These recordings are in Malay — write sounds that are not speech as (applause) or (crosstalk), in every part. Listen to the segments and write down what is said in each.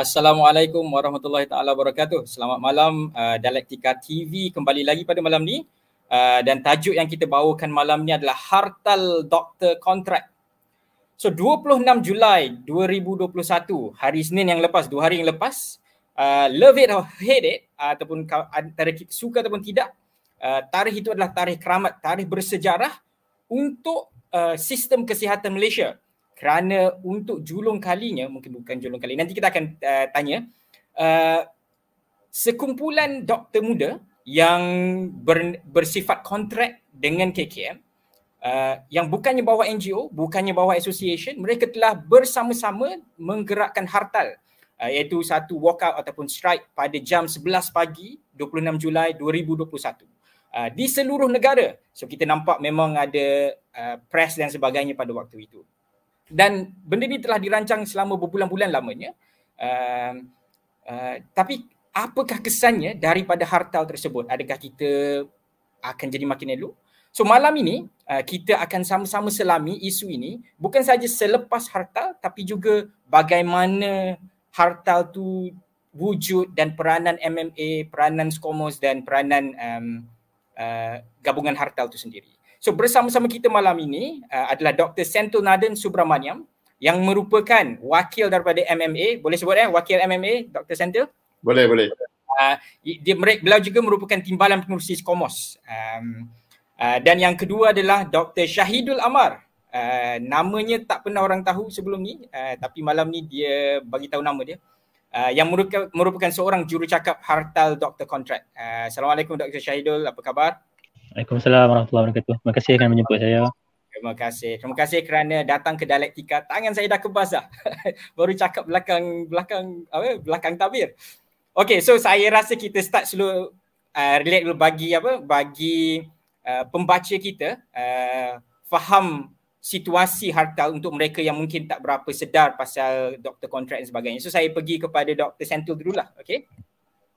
Assalamualaikum warahmatullahi taala wabarakatuh. Selamat malam uh, Dialektika TV kembali lagi pada malam ni. Uh, dan tajuk yang kita bawakan malam ni adalah Hartal Doktor Kontrak. So 26 Julai 2021, hari Senin yang lepas, dua hari yang lepas, uh, love it or hate it uh, ataupun antara kita suka ataupun tidak, uh, tarikh itu adalah tarikh keramat, tarikh bersejarah untuk uh, sistem kesihatan Malaysia kerana untuk julung kalinya mungkin bukan julung kali nanti kita akan uh, tanya uh, sekumpulan doktor muda yang ber, bersifat kontrak dengan KKM uh, yang bukannya bawa NGO bukannya bawa association mereka telah bersama-sama menggerakkan hartal uh, iaitu satu walkout ataupun strike pada jam 11 pagi 26 Julai 2021 uh, di seluruh negara. So kita nampak memang ada uh, press dan sebagainya pada waktu itu dan benda ni telah dirancang selama berbulan-bulan lamanya. Uh, uh, tapi apakah kesannya daripada hartal tersebut? Adakah kita akan jadi makin elok? So malam ini uh, kita akan sama-sama selami isu ini bukan saja selepas hartal tapi juga bagaimana hartal tu wujud dan peranan MMA, peranan Skomos dan peranan um, uh, gabungan hartal tu sendiri. So bersama-sama kita malam ini uh, adalah Dr. Sentul Naden Subramaniam yang merupakan wakil daripada MMA. Boleh sebut eh wakil MMA Dr. Sentul? Boleh, boleh. Uh, dia beliau juga merupakan timbalan pengurusi Komos. Um, uh, dan yang kedua adalah Dr. Syahidul Amar. Uh, namanya tak pernah orang tahu sebelum ni uh, tapi malam ni dia bagi tahu nama dia. Uh, yang merupakan, merupakan seorang jurucakap hartal Dr. Contract. Uh, Assalamualaikum Dr. Syahidul, apa khabar? Waalaikumsalam warahmatullahi wabarakatuh. Terima kasih kerana menjemput saya. Terima kasih. Terima kasih kerana datang ke Dialektika. Tangan saya dah kebas dah. (laughs) Baru cakap belakang belakang apa belakang tabir. Okay, so saya rasa kita start dulu uh, relate dulu bagi apa bagi uh, pembaca kita uh, faham situasi harta untuk mereka yang mungkin tak berapa sedar pasal doktor kontrak dan sebagainya. So saya pergi kepada Dr. Sentul dululah, okay?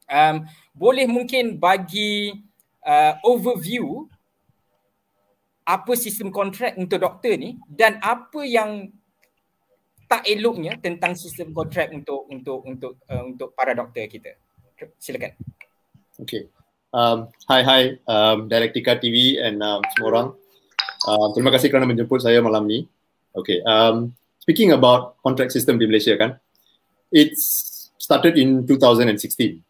Um, boleh mungkin bagi uh, overview apa sistem kontrak untuk doktor ni dan apa yang tak eloknya tentang sistem kontrak untuk untuk untuk uh, untuk para doktor kita. Silakan. Okay. Um, hi hi um, Dialektika TV and um, semua orang. Uh, terima kasih kerana menjemput saya malam ni. Okay. Um, speaking about contract system di Malaysia kan, it's started in 2016.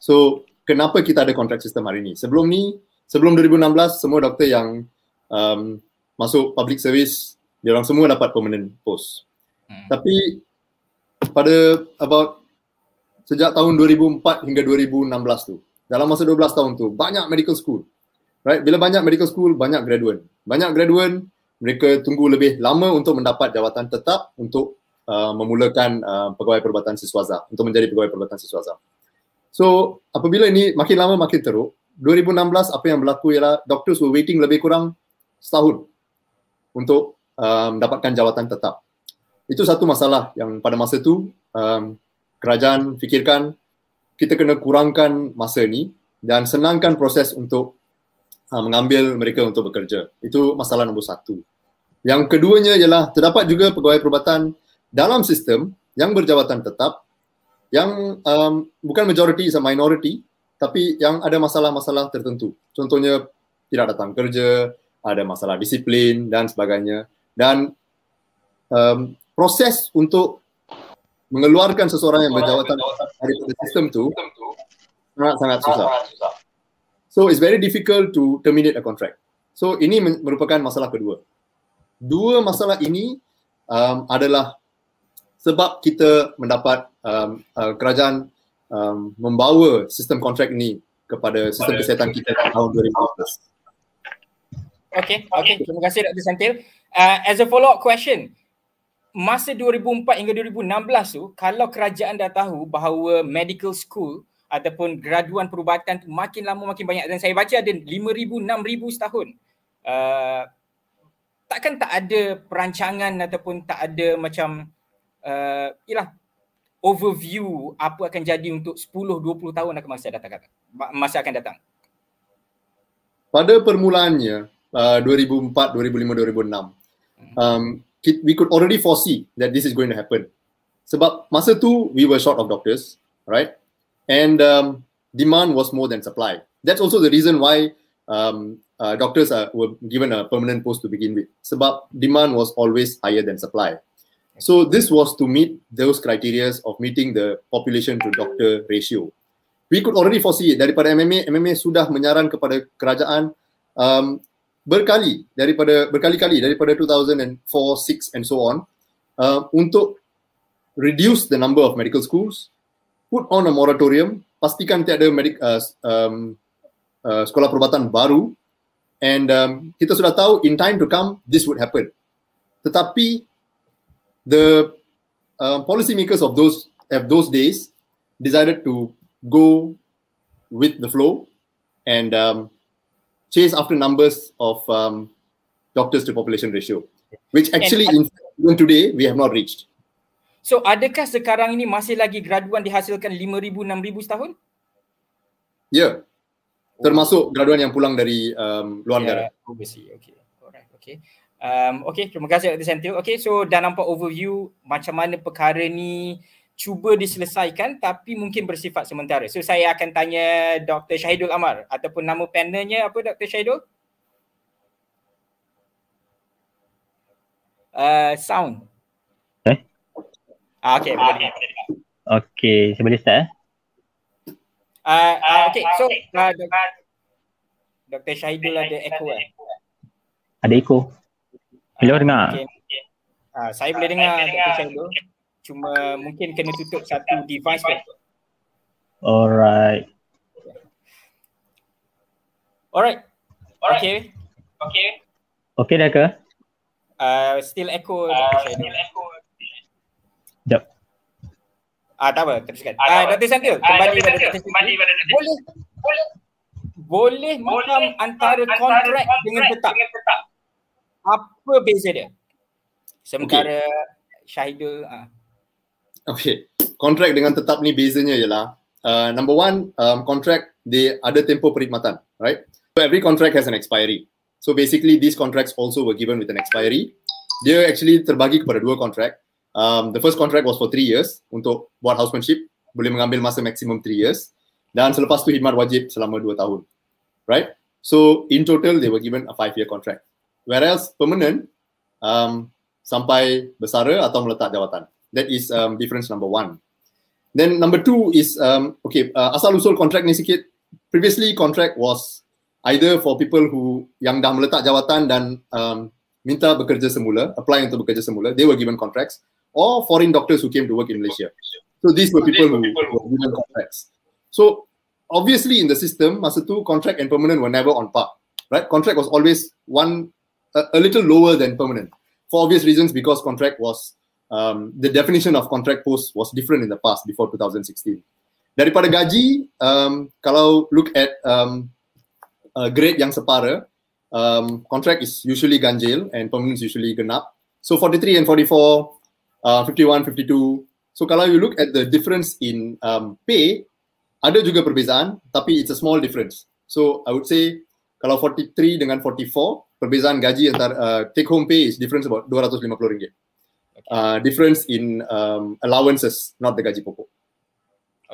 So kenapa kita ada kontrak sistem hari ini. Sebelum ni, sebelum 2016, semua doktor yang um, masuk public service, dia orang semua dapat permanent post. Hmm. Tapi pada about sejak tahun 2004 hingga 2016 tu, dalam masa 12 tahun tu, banyak medical school. Right? Bila banyak medical school, banyak graduate. Banyak graduate, mereka tunggu lebih lama untuk mendapat jawatan tetap untuk uh, memulakan uh, pegawai perubatan siswaza, untuk menjadi pegawai perubatan siswaza. So apabila ini makin lama makin teruk, 2016 apa yang berlaku ialah doctors were waiting lebih kurang setahun untuk um, mendapatkan jawatan tetap. Itu satu masalah yang pada masa itu um, kerajaan fikirkan kita kena kurangkan masa ni dan senangkan proses untuk uh, mengambil mereka untuk bekerja. Itu masalah nombor satu. Yang keduanya ialah terdapat juga pegawai perubatan dalam sistem yang berjawatan tetap yang um, bukan majority is a minority tapi yang ada masalah-masalah tertentu. Contohnya tidak datang kerja ada masalah disiplin dan sebagainya. Dan um, proses untuk mengeluarkan seseorang yang berjawatan dari sistem tu sangat-sangat susah. so it's very difficult to terminate a contract. So ini merupakan masalah kedua. Dua masalah ini um, adalah sebab kita mendapat um, uh, kerajaan um, membawa sistem kontrak ini kepada sistem kesihatan kita tahun 2014. Okay, okay. Terima kasih Dr. Santil. Uh, as a follow-up question, masa 2004 hingga 2016 tu, kalau kerajaan dah tahu bahawa medical school ataupun graduan perubatan tu makin lama makin banyak dan saya baca ada 5,000, 6,000 setahun. Uh, takkan tak ada perancangan ataupun tak ada macam uh, ialah overview apa akan jadi untuk 10 20 tahun akan masa datang masa akan datang. Pada permulaannya uh, 2004 2005 2006 um we could already foresee that this is going to happen. Sebab masa tu we were short of doctors, right? And um, demand was more than supply. That's also the reason why um, uh, doctors are, were given a permanent post to begin with. Sebab demand was always higher than supply. So this was to meet those criteria of meeting the population to doctor ratio. We could already foresee it daripada MMA. MMA sudah menyaran kepada kerajaan um, berkali daripada berkali-kali daripada 2004, 6 and so on uh, untuk reduce the number of medical schools, put on a moratorium, pastikan tiada medik, uh, um, uh, sekolah perubatan baru and um, kita sudah tahu in time to come this would happen. Tetapi the uh, policy makers of those of those days decided to go with the flow and um, chase after numbers of um, doctors to population ratio, which actually in, even today we have not reached. So adakah sekarang ini masih lagi graduan dihasilkan 5,000, 6,000 setahun? Ya. Yeah. Termasuk graduan yang pulang dari um, luar yeah, negara. Overseas. Okay. Alright. Okay. Um, okay, terima kasih Dr. Sentil. Okay, so dah nampak overview macam mana perkara ni cuba diselesaikan tapi mungkin bersifat sementara. So saya akan tanya Dr. Syahidul Amar ataupun nama panelnya apa Dr. Syahidul? Uh, sound. Eh? Ah, okay, boleh. Okay, saya boleh start eh? Uh, uh, okay, so uh, Dr. Syahidul ada echo eh? Ada echo. Hello, dengar? Okay. Uh, saya boleh dengar Dr. Syahidul. Cuma mungkin kena tutup satu device pun. Alright. Alright. Okay. Okay. Okay dah ke? Uh, still echo uh, Dr. Still echo. Sekejap. Ah, tak apa, teruskan. Ah, uh, Dr. Santil, kembali pada Dr. Santil. Boleh, boleh, boleh macam antara kontrak dengan tetap apa beza dia? Sementara okay. Syahidul uh. Okay. Kontrak dengan tetap ni bezanya ialah uh, number one, um, contract dia ada tempoh perkhidmatan, right? So every contract has an expiry. So basically these contracts also were given with an expiry. Dia actually terbagi kepada dua contract. Um, the first contract was for three years untuk buat housemanship, boleh mengambil masa maksimum three years. Dan selepas tu khidmat wajib selama dua tahun. Right? So in total they were given a five year contract. Whereas permanent um, sampai bersara atau meletak jawatan. That is um, difference number one. Then number two is um, okay uh, asal usul kontrak ni sikit. Previously contract was either for people who yang dah meletak jawatan dan um, minta bekerja semula, apply untuk bekerja semula, they were given contracts, or foreign doctors who came to work in Malaysia. So these were people who were given contracts. So obviously in the system, masa tu contract and permanent were never on par. Right? Contract was always one a, a little lower than permanent for obvious reasons because contract was um, the definition of contract post was different in the past before 2016. Daripada gaji, um, kalau look at um, uh, grade yang separa, um, contract is usually ganjil and permanent is usually genap. So 43 and 44, uh, 51, 52. So kalau you look at the difference in um, pay, ada juga perbezaan, tapi it's a small difference. So I would say kalau 43 dengan 44, perbezaan gaji antara uh, take home pay is difference about 250 ringgit. Okay. Uh, difference in um, allowances, not the gaji pokok.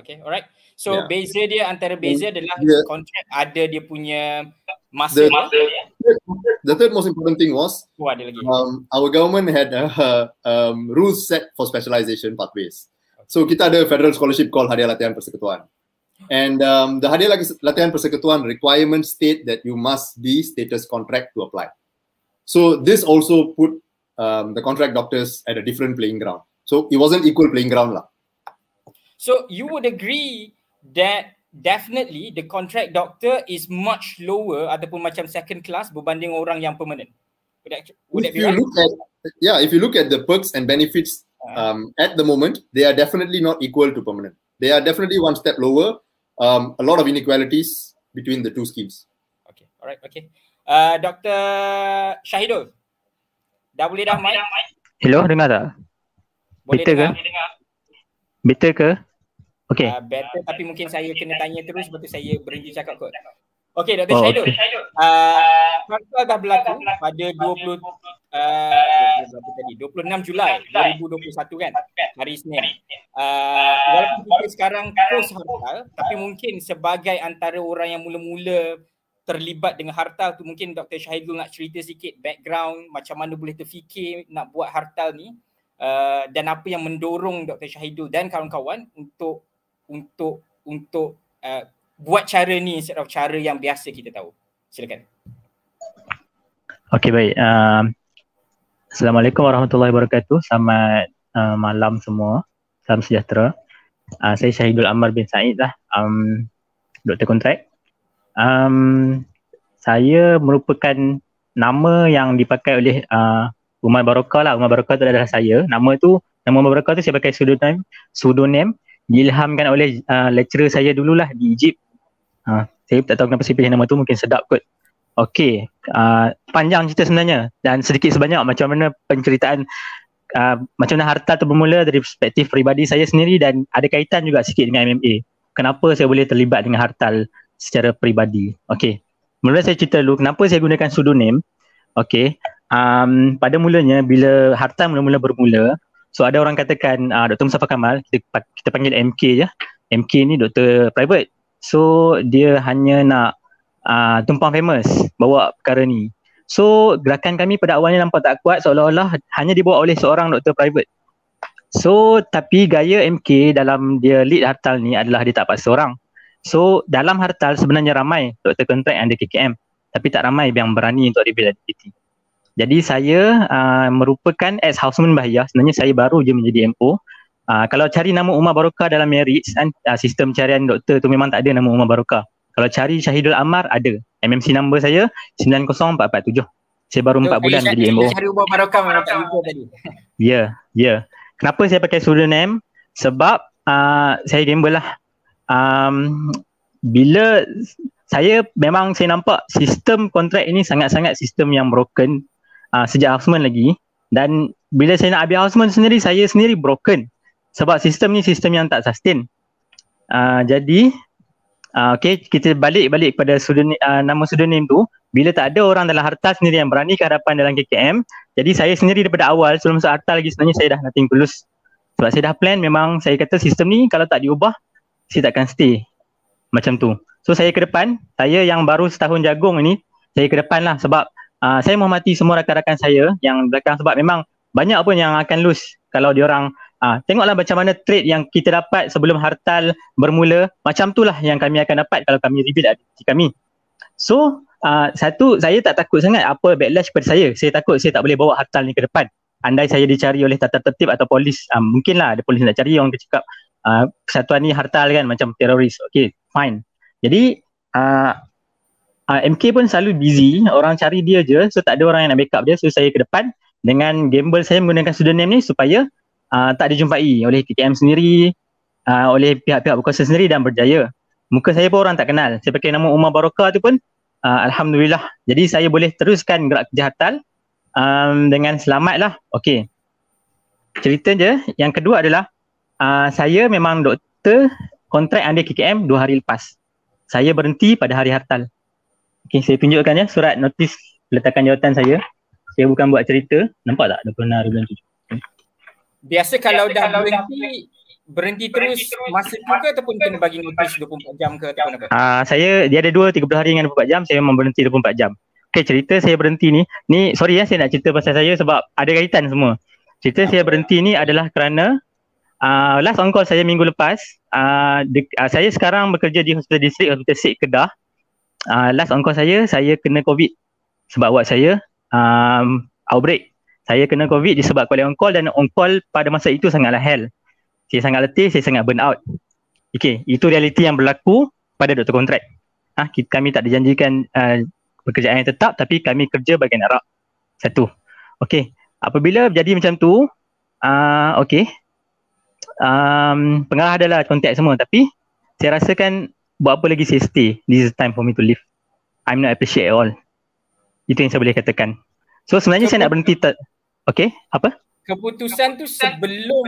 Okay, alright. So yeah. beza dia antara beza adalah yeah. contract ada dia punya masa. The, dia. the third most important thing was oh, ada lagi. Um, our government had a, um, rules set for specialization pathways. So kita ada federal scholarship called Hadiah Latihan Persekutuan. And um, the Hadiah Latihan Persekutuan requirement state that you must be status contract to apply. So this also put um, the contract doctors at a different playing ground. So it wasn't equal playing ground lah. So you would agree that definitely the contract doctor is much lower ataupun macam second class berbanding orang yang permanent. Would that, would if that be you right? look at yeah, if you look at the perks and benefits uh. um, at the moment, they are definitely not equal to permanent. They are definitely one step lower um, a lot of inequalities between the two schemes. Okay, alright, okay. Uh, Dr. Syahidul, dah boleh dah mic? Hello, dengar tak? Boleh better dengar, ke? Dengar. Better ke? Okay. Uh, better tapi mungkin saya kena tanya terus sebab tu saya berhenti cakap kot. Okey, Dr. Oh, Syahidul. Okay. Uh, dah berlaku pada 20 uh, berapa tadi? 26 Julai 2021 kan? Hari Isnin. Uh, walaupun kita sekarang post hartal, tapi mungkin sebagai antara orang yang mula-mula terlibat dengan hartal tu mungkin Dr. Syahidul nak cerita sikit background macam mana boleh terfikir nak buat hartal ni uh, dan apa yang mendorong Dr. Syahidul dan kawan-kawan untuk untuk untuk uh, buat cara ni instead of cara yang biasa kita tahu. Silakan. Okay baik. Um, Assalamualaikum warahmatullahi wabarakatuh. Selamat uh, malam semua. Salam sejahtera. Uh, saya Syahidul Ammar bin Said lah. Um, Doktor kontrak um, saya merupakan nama yang dipakai oleh uh, Umar Barokah lah. Umar Barokah tu adalah saya. Nama tu, nama Umar Barokah tu saya pakai pseudonym, pseudonym diilhamkan oleh uh, lecturer saya dululah di Egypt. Uh, saya tak tahu kenapa saya pilih nama tu, mungkin sedap kot. Okay, uh, panjang cerita sebenarnya dan sedikit sebanyak macam mana penceritaan uh, macam mana harta tu bermula dari perspektif peribadi saya sendiri dan ada kaitan juga sikit dengan MMA. Kenapa saya boleh terlibat dengan hartal secara peribadi. Okay. Mula saya cerita dulu kenapa saya gunakan pseudonym. Okay. Um, pada mulanya bila harta mula-mula bermula, so ada orang katakan uh, Dr. Mustafa Kamal, kita, kita panggil MK je. MK ni doktor private. So dia hanya nak uh, tumpang famous bawa perkara ni. So gerakan kami pada awalnya nampak tak kuat seolah-olah hanya dibawa oleh seorang doktor private. So tapi gaya MK dalam dia lead hartal ni adalah dia tak paksa orang. So dalam hartal sebenarnya ramai doktor kontrak yang ada KKM tapi tak ramai yang berani untuk reveal identity. Jadi saya uh, merupakan ex houseman bahaya sebenarnya saya baru je menjadi MO. Uh, kalau cari nama Umar Barokah dalam kan uh, sistem carian doktor tu memang tak ada nama Umar Barokah. Kalau cari Syahidul Ammar ada. MMC number saya 90447. Saya baru 4 bulan jadi MO. Cari Umar Barokah lupa tadi. Ya, yeah, ya. Yeah. Kenapa saya pakai pseudonym? Sebab uh, saya gamble lah um, bila saya memang saya nampak sistem kontrak ini sangat-sangat sistem yang broken uh, sejak Houseman lagi dan bila saya nak habis Houseman sendiri saya sendiri broken sebab sistem ni sistem yang tak sustain uh, jadi uh, okay, kita balik-balik kepada pseudonym, uh, nama pseudonym tu. Bila tak ada orang dalam harta sendiri yang berani ke hadapan dalam KKM jadi saya sendiri daripada awal sebelum masuk harta lagi sebenarnya saya dah nothing tulus sebab saya dah plan memang saya kata sistem ni kalau tak diubah saya takkan stay. Macam tu. So saya ke depan, saya yang baru setahun jagung ini, saya ke depan lah sebab uh, saya menghormati semua rakan-rakan saya yang belakang sebab memang banyak pun yang akan lose. Kalau diorang uh, tengoklah macam mana trade yang kita dapat sebelum hartal bermula, macam tu lah yang kami akan dapat kalau kami rebuild aktiviti kami. So uh, satu, saya tak takut sangat apa backlash pada saya. Saya takut saya tak boleh bawa hartal ni ke depan. Andai saya dicari oleh tata tertib atau polis, uh, mungkinlah ada polis nak cari orang cakap uh, kesatuan ni hartal kan macam teroris. Okay, fine. Jadi uh, uh, MK pun selalu busy, orang cari dia je so tak ada orang yang nak backup dia so saya ke depan dengan gamble saya menggunakan pseudonym ni supaya uh, tak dijumpai oleh KKM sendiri, uh, oleh pihak-pihak berkuasa sendiri dan berjaya. Muka saya pun orang tak kenal. Saya pakai nama Umar Barokah tu pun uh, Alhamdulillah. Jadi saya boleh teruskan gerak kerja hartal um, dengan selamat lah. Okay. Cerita je. Yang kedua adalah uh, saya memang doktor kontrak under KKM dua hari lepas. Saya berhenti pada hari hartal. Okay, saya tunjukkan ya surat notis letakkan jawatan saya. Saya bukan buat cerita. Nampak tak 26 hari bulan tujuh. Biasa kalau Biasa dah kalau berhenti, dah berhenti terus masa tu ke ataupun kena bagi notis 24 jam ke ataupun apa? Uh, saya, dia ada 2, 30 hari dengan 24 jam. Saya memang berhenti 24 jam. Okay, cerita saya berhenti ni. Ni, sorry ya, saya nak cerita pasal saya sebab ada kaitan semua. Cerita saya berhenti ni adalah kerana Uh, last on call saya minggu lepas, uh, de- uh, saya sekarang bekerja di Hospital District Hospital Sik Kedah. Uh, last on call saya, saya kena COVID sebab buat saya um, outbreak. Saya kena COVID disebabkan oleh on call dan on call pada masa itu sangatlah hell. Saya sangat letih, saya sangat burn out. Okay, itu realiti yang berlaku pada doktor kontrak. Ha, kita, kami tak dijanjikan uh, pekerjaan yang tetap tapi kami kerja bagian Arab. Satu. Okay, apabila jadi macam tu, uh, okay, um, pengarah adalah kontak semua tapi saya rasakan buat apa lagi saya stay this is time for me to leave I'm not appreciate at all itu yang saya boleh katakan so sebenarnya Keput- saya nak berhenti ter- okay apa? Keputusan tu sebelum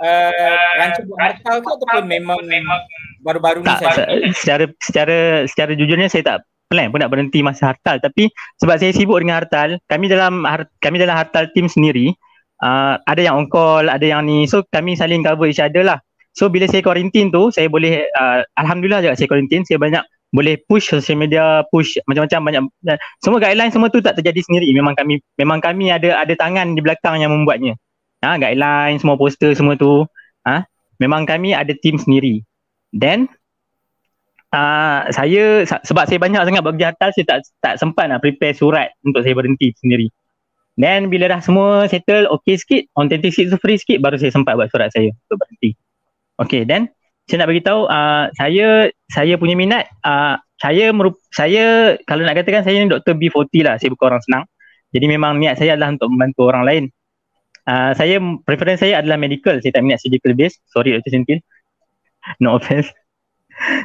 uh, rancang buat harta ke ataupun memang baru-baru tak, ni saja? secara secara secara jujurnya saya tak plan pun nak berhenti masa hartal. Tapi sebab saya sibuk dengan hartal kami dalam kami dalam hartal team sendiri uh, ada yang on call ada yang ni. So kami saling cover each other lah. So bila saya quarantine tu saya boleh uh, alhamdulillah juga saya quarantine. Saya banyak boleh push social media push macam-macam banyak semua guideline semua tu tak terjadi sendiri. Memang kami memang kami ada ada tangan di belakang yang membuatnya. Ha guideline semua poster semua tu. Ha memang kami ada team sendiri. Then uh, saya sebab saya banyak sangat bekerja atas saya tak tak sempat nak prepare surat untuk saya berhenti sendiri. Then bila dah semua settle okay sikit authentic tu free sikit baru saya sempat buat surat saya untuk berhenti. Okay then saya nak beritahu uh, saya saya punya minat uh, saya merup, saya kalau nak katakan saya ni doktor B40 lah saya bukan orang senang. Jadi memang niat saya adalah untuk membantu orang lain. Uh, saya preference saya adalah medical. Saya tak minat surgical base. Sorry Dr. Sentil (laughs) no offense.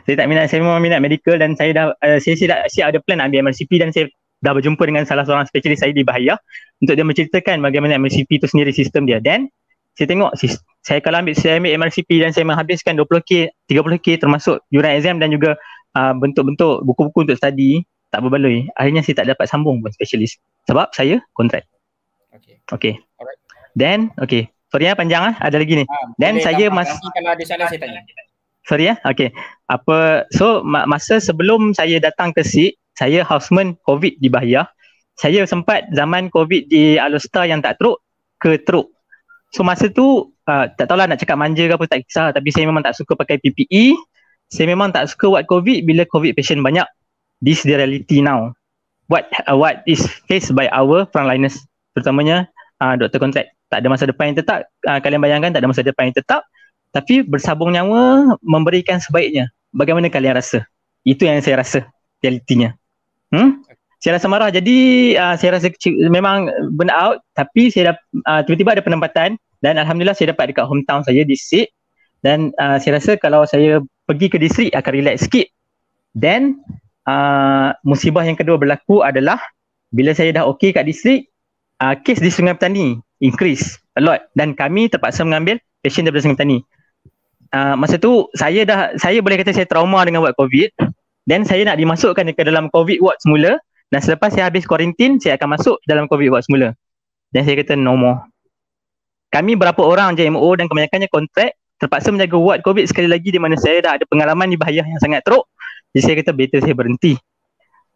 Saya tak minat saya memang minat medical dan saya dah uh, saya, saya dah siap ada plan ambil MRCP dan saya dah berjumpa dengan salah seorang spesialis saya di Bahaya untuk dia menceritakan bagaimana MRCP itu sendiri sistem dia. Dan saya tengok saya kalau ambil saya ambil MRCP dan saya menghabiskan 20k 30k termasuk yuran exam dan juga uh, bentuk-bentuk buku-buku untuk study tak berbaloi. Akhirnya saya tak dapat sambung pun specialist. Sebab saya kontrak. Okey. Okey. Alright. Then okey. Sorry ya panjang ah. Ada lagi ni? Ha, then saya mas kalau ada soalan saya tanya. Sorry ya okey. Apa so masa sebelum saya datang ke SIG saya houseman covid di Bahia. Saya sempat zaman covid di Alustar yang tak teruk ke teruk. So masa tu uh, tak tahulah nak cakap manja ke apa tak kisah tapi saya memang tak suka pakai PPE. Saya memang tak suka buat COVID bila COVID patient banyak. This the reality now. What uh, what is faced by our frontliners terutamanya uh, doktor kontrak. Tak ada masa depan yang tetap. Uh, kalian bayangkan tak ada masa depan yang tetap. Tapi bersabung nyawa memberikan sebaiknya. Bagaimana kalian rasa? Itu yang saya rasa realitinya. Hmm? Saya rasa marah. Jadi uh, saya rasa memang burn out tapi saya dah uh, tiba-tiba ada penempatan dan alhamdulillah saya dapat dekat hometown saya di Sik dan uh, saya rasa kalau saya pergi ke distrik akan relax sikit. Then uh, musibah yang kedua berlaku adalah bila saya dah okey kat distrik uh, kes di Sungai Petani increase a lot. Dan kami terpaksa mengambil patient daripada Sungai Petani. Uh, masa tu saya dah saya boleh kata saya trauma dengan buat covid. Dan saya nak dimasukkan ke dalam covid ward semula dan selepas saya habis kuarantin, saya akan masuk dalam COVID buat semula. Dan saya kata no more. Kami berapa orang je MO dan kebanyakannya kontrak terpaksa menjaga ward COVID sekali lagi di mana saya dah ada pengalaman di bahaya yang sangat teruk. Jadi saya kata better saya berhenti.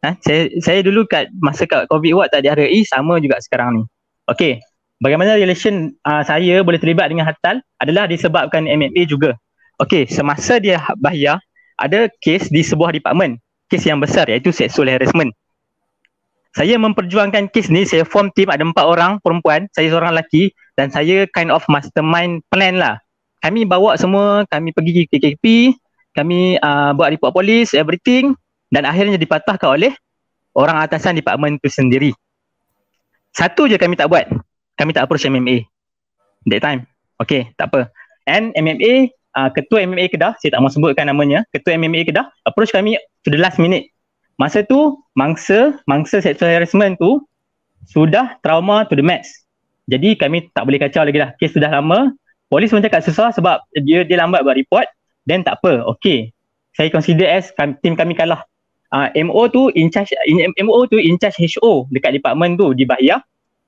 Ha? Saya, saya dulu kat masa kat COVID ward tak dihargai sama juga sekarang ni. Okay. Bagaimana relation uh, saya boleh terlibat dengan Hatal adalah disebabkan MMA juga. Okay, semasa dia bahaya, ada kes di sebuah department. Kes yang besar iaitu sexual harassment saya memperjuangkan kes ni saya form team ada empat orang perempuan saya seorang lelaki dan saya kind of mastermind plan lah. Kami bawa semua kami pergi ke KKP kami uh, buat report polis everything dan akhirnya dipatahkan oleh orang atasan department tu sendiri. Satu je kami tak buat. Kami tak approach MMA that time. Okay tak apa. And MMA uh, ketua MMA Kedah saya tak mau sebutkan namanya ketua MMA Kedah approach kami to the last minute masa tu mangsa mangsa sexual harassment tu sudah trauma to the max. Jadi kami tak boleh kacau lagi dah. Kes sudah lama. Polis pun cakap susah sebab dia dia lambat buat report. Then tak apa. Okay. Saya consider as tim kami kalah. Uh, ah, MO tu in charge in, MO tu in charge HO dekat department tu di Bahia.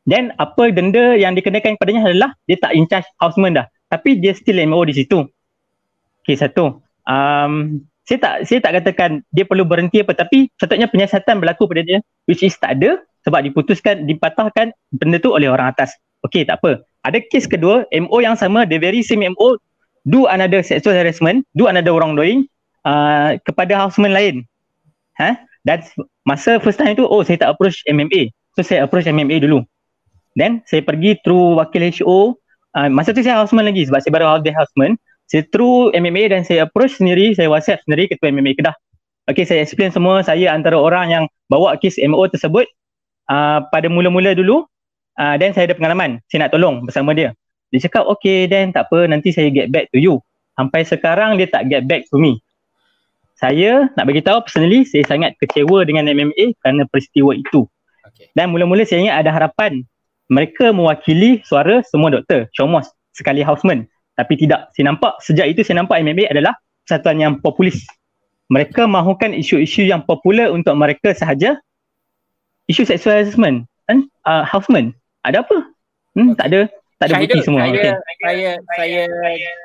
Then apa denda yang dikenakan kepadanya adalah dia tak in charge houseman dah. Tapi dia still MO di situ. Okay satu. Um, saya tak saya tak katakan dia perlu berhenti apa tapi sepatutnya penyiasatan berlaku pada dia which is tak ada sebab diputuskan dipatahkan benda tu oleh orang atas. Okey tak apa. Ada kes kedua MO yang sama the very same MO do another sexual harassment, do another wrongdoing uh, kepada houseman lain. Ha? Dan masa first time tu oh saya tak approach MMA. So saya approach MMA dulu. Then saya pergi through wakil HO uh, masa tu saya houseman lagi sebab saya baru ada houseman saya through MMA dan saya approach sendiri, saya WhatsApp sendiri ketua MMA Kedah. Okay, saya explain semua, saya antara orang yang bawa kes MO tersebut uh, pada mula-mula dulu uh, dan saya ada pengalaman, saya nak tolong bersama dia. Dia cakap, okay then tak apa, nanti saya get back to you. Sampai sekarang dia tak get back to me. Saya nak bagi tahu personally, saya sangat kecewa dengan MMA kerana peristiwa itu. Okay. Dan mula-mula saya ingat ada harapan mereka mewakili suara semua doktor, Shomos, sekali houseman. Tapi tidak. Saya nampak sejak itu saya nampak MMA adalah persatuan yang populis. mereka mahukan isu-isu yang popular untuk mereka sahaja isu sexual harassment kan uh, harassment ada apa hmm, okay. tak ada tak ada bukti semua saya, okay. saya saya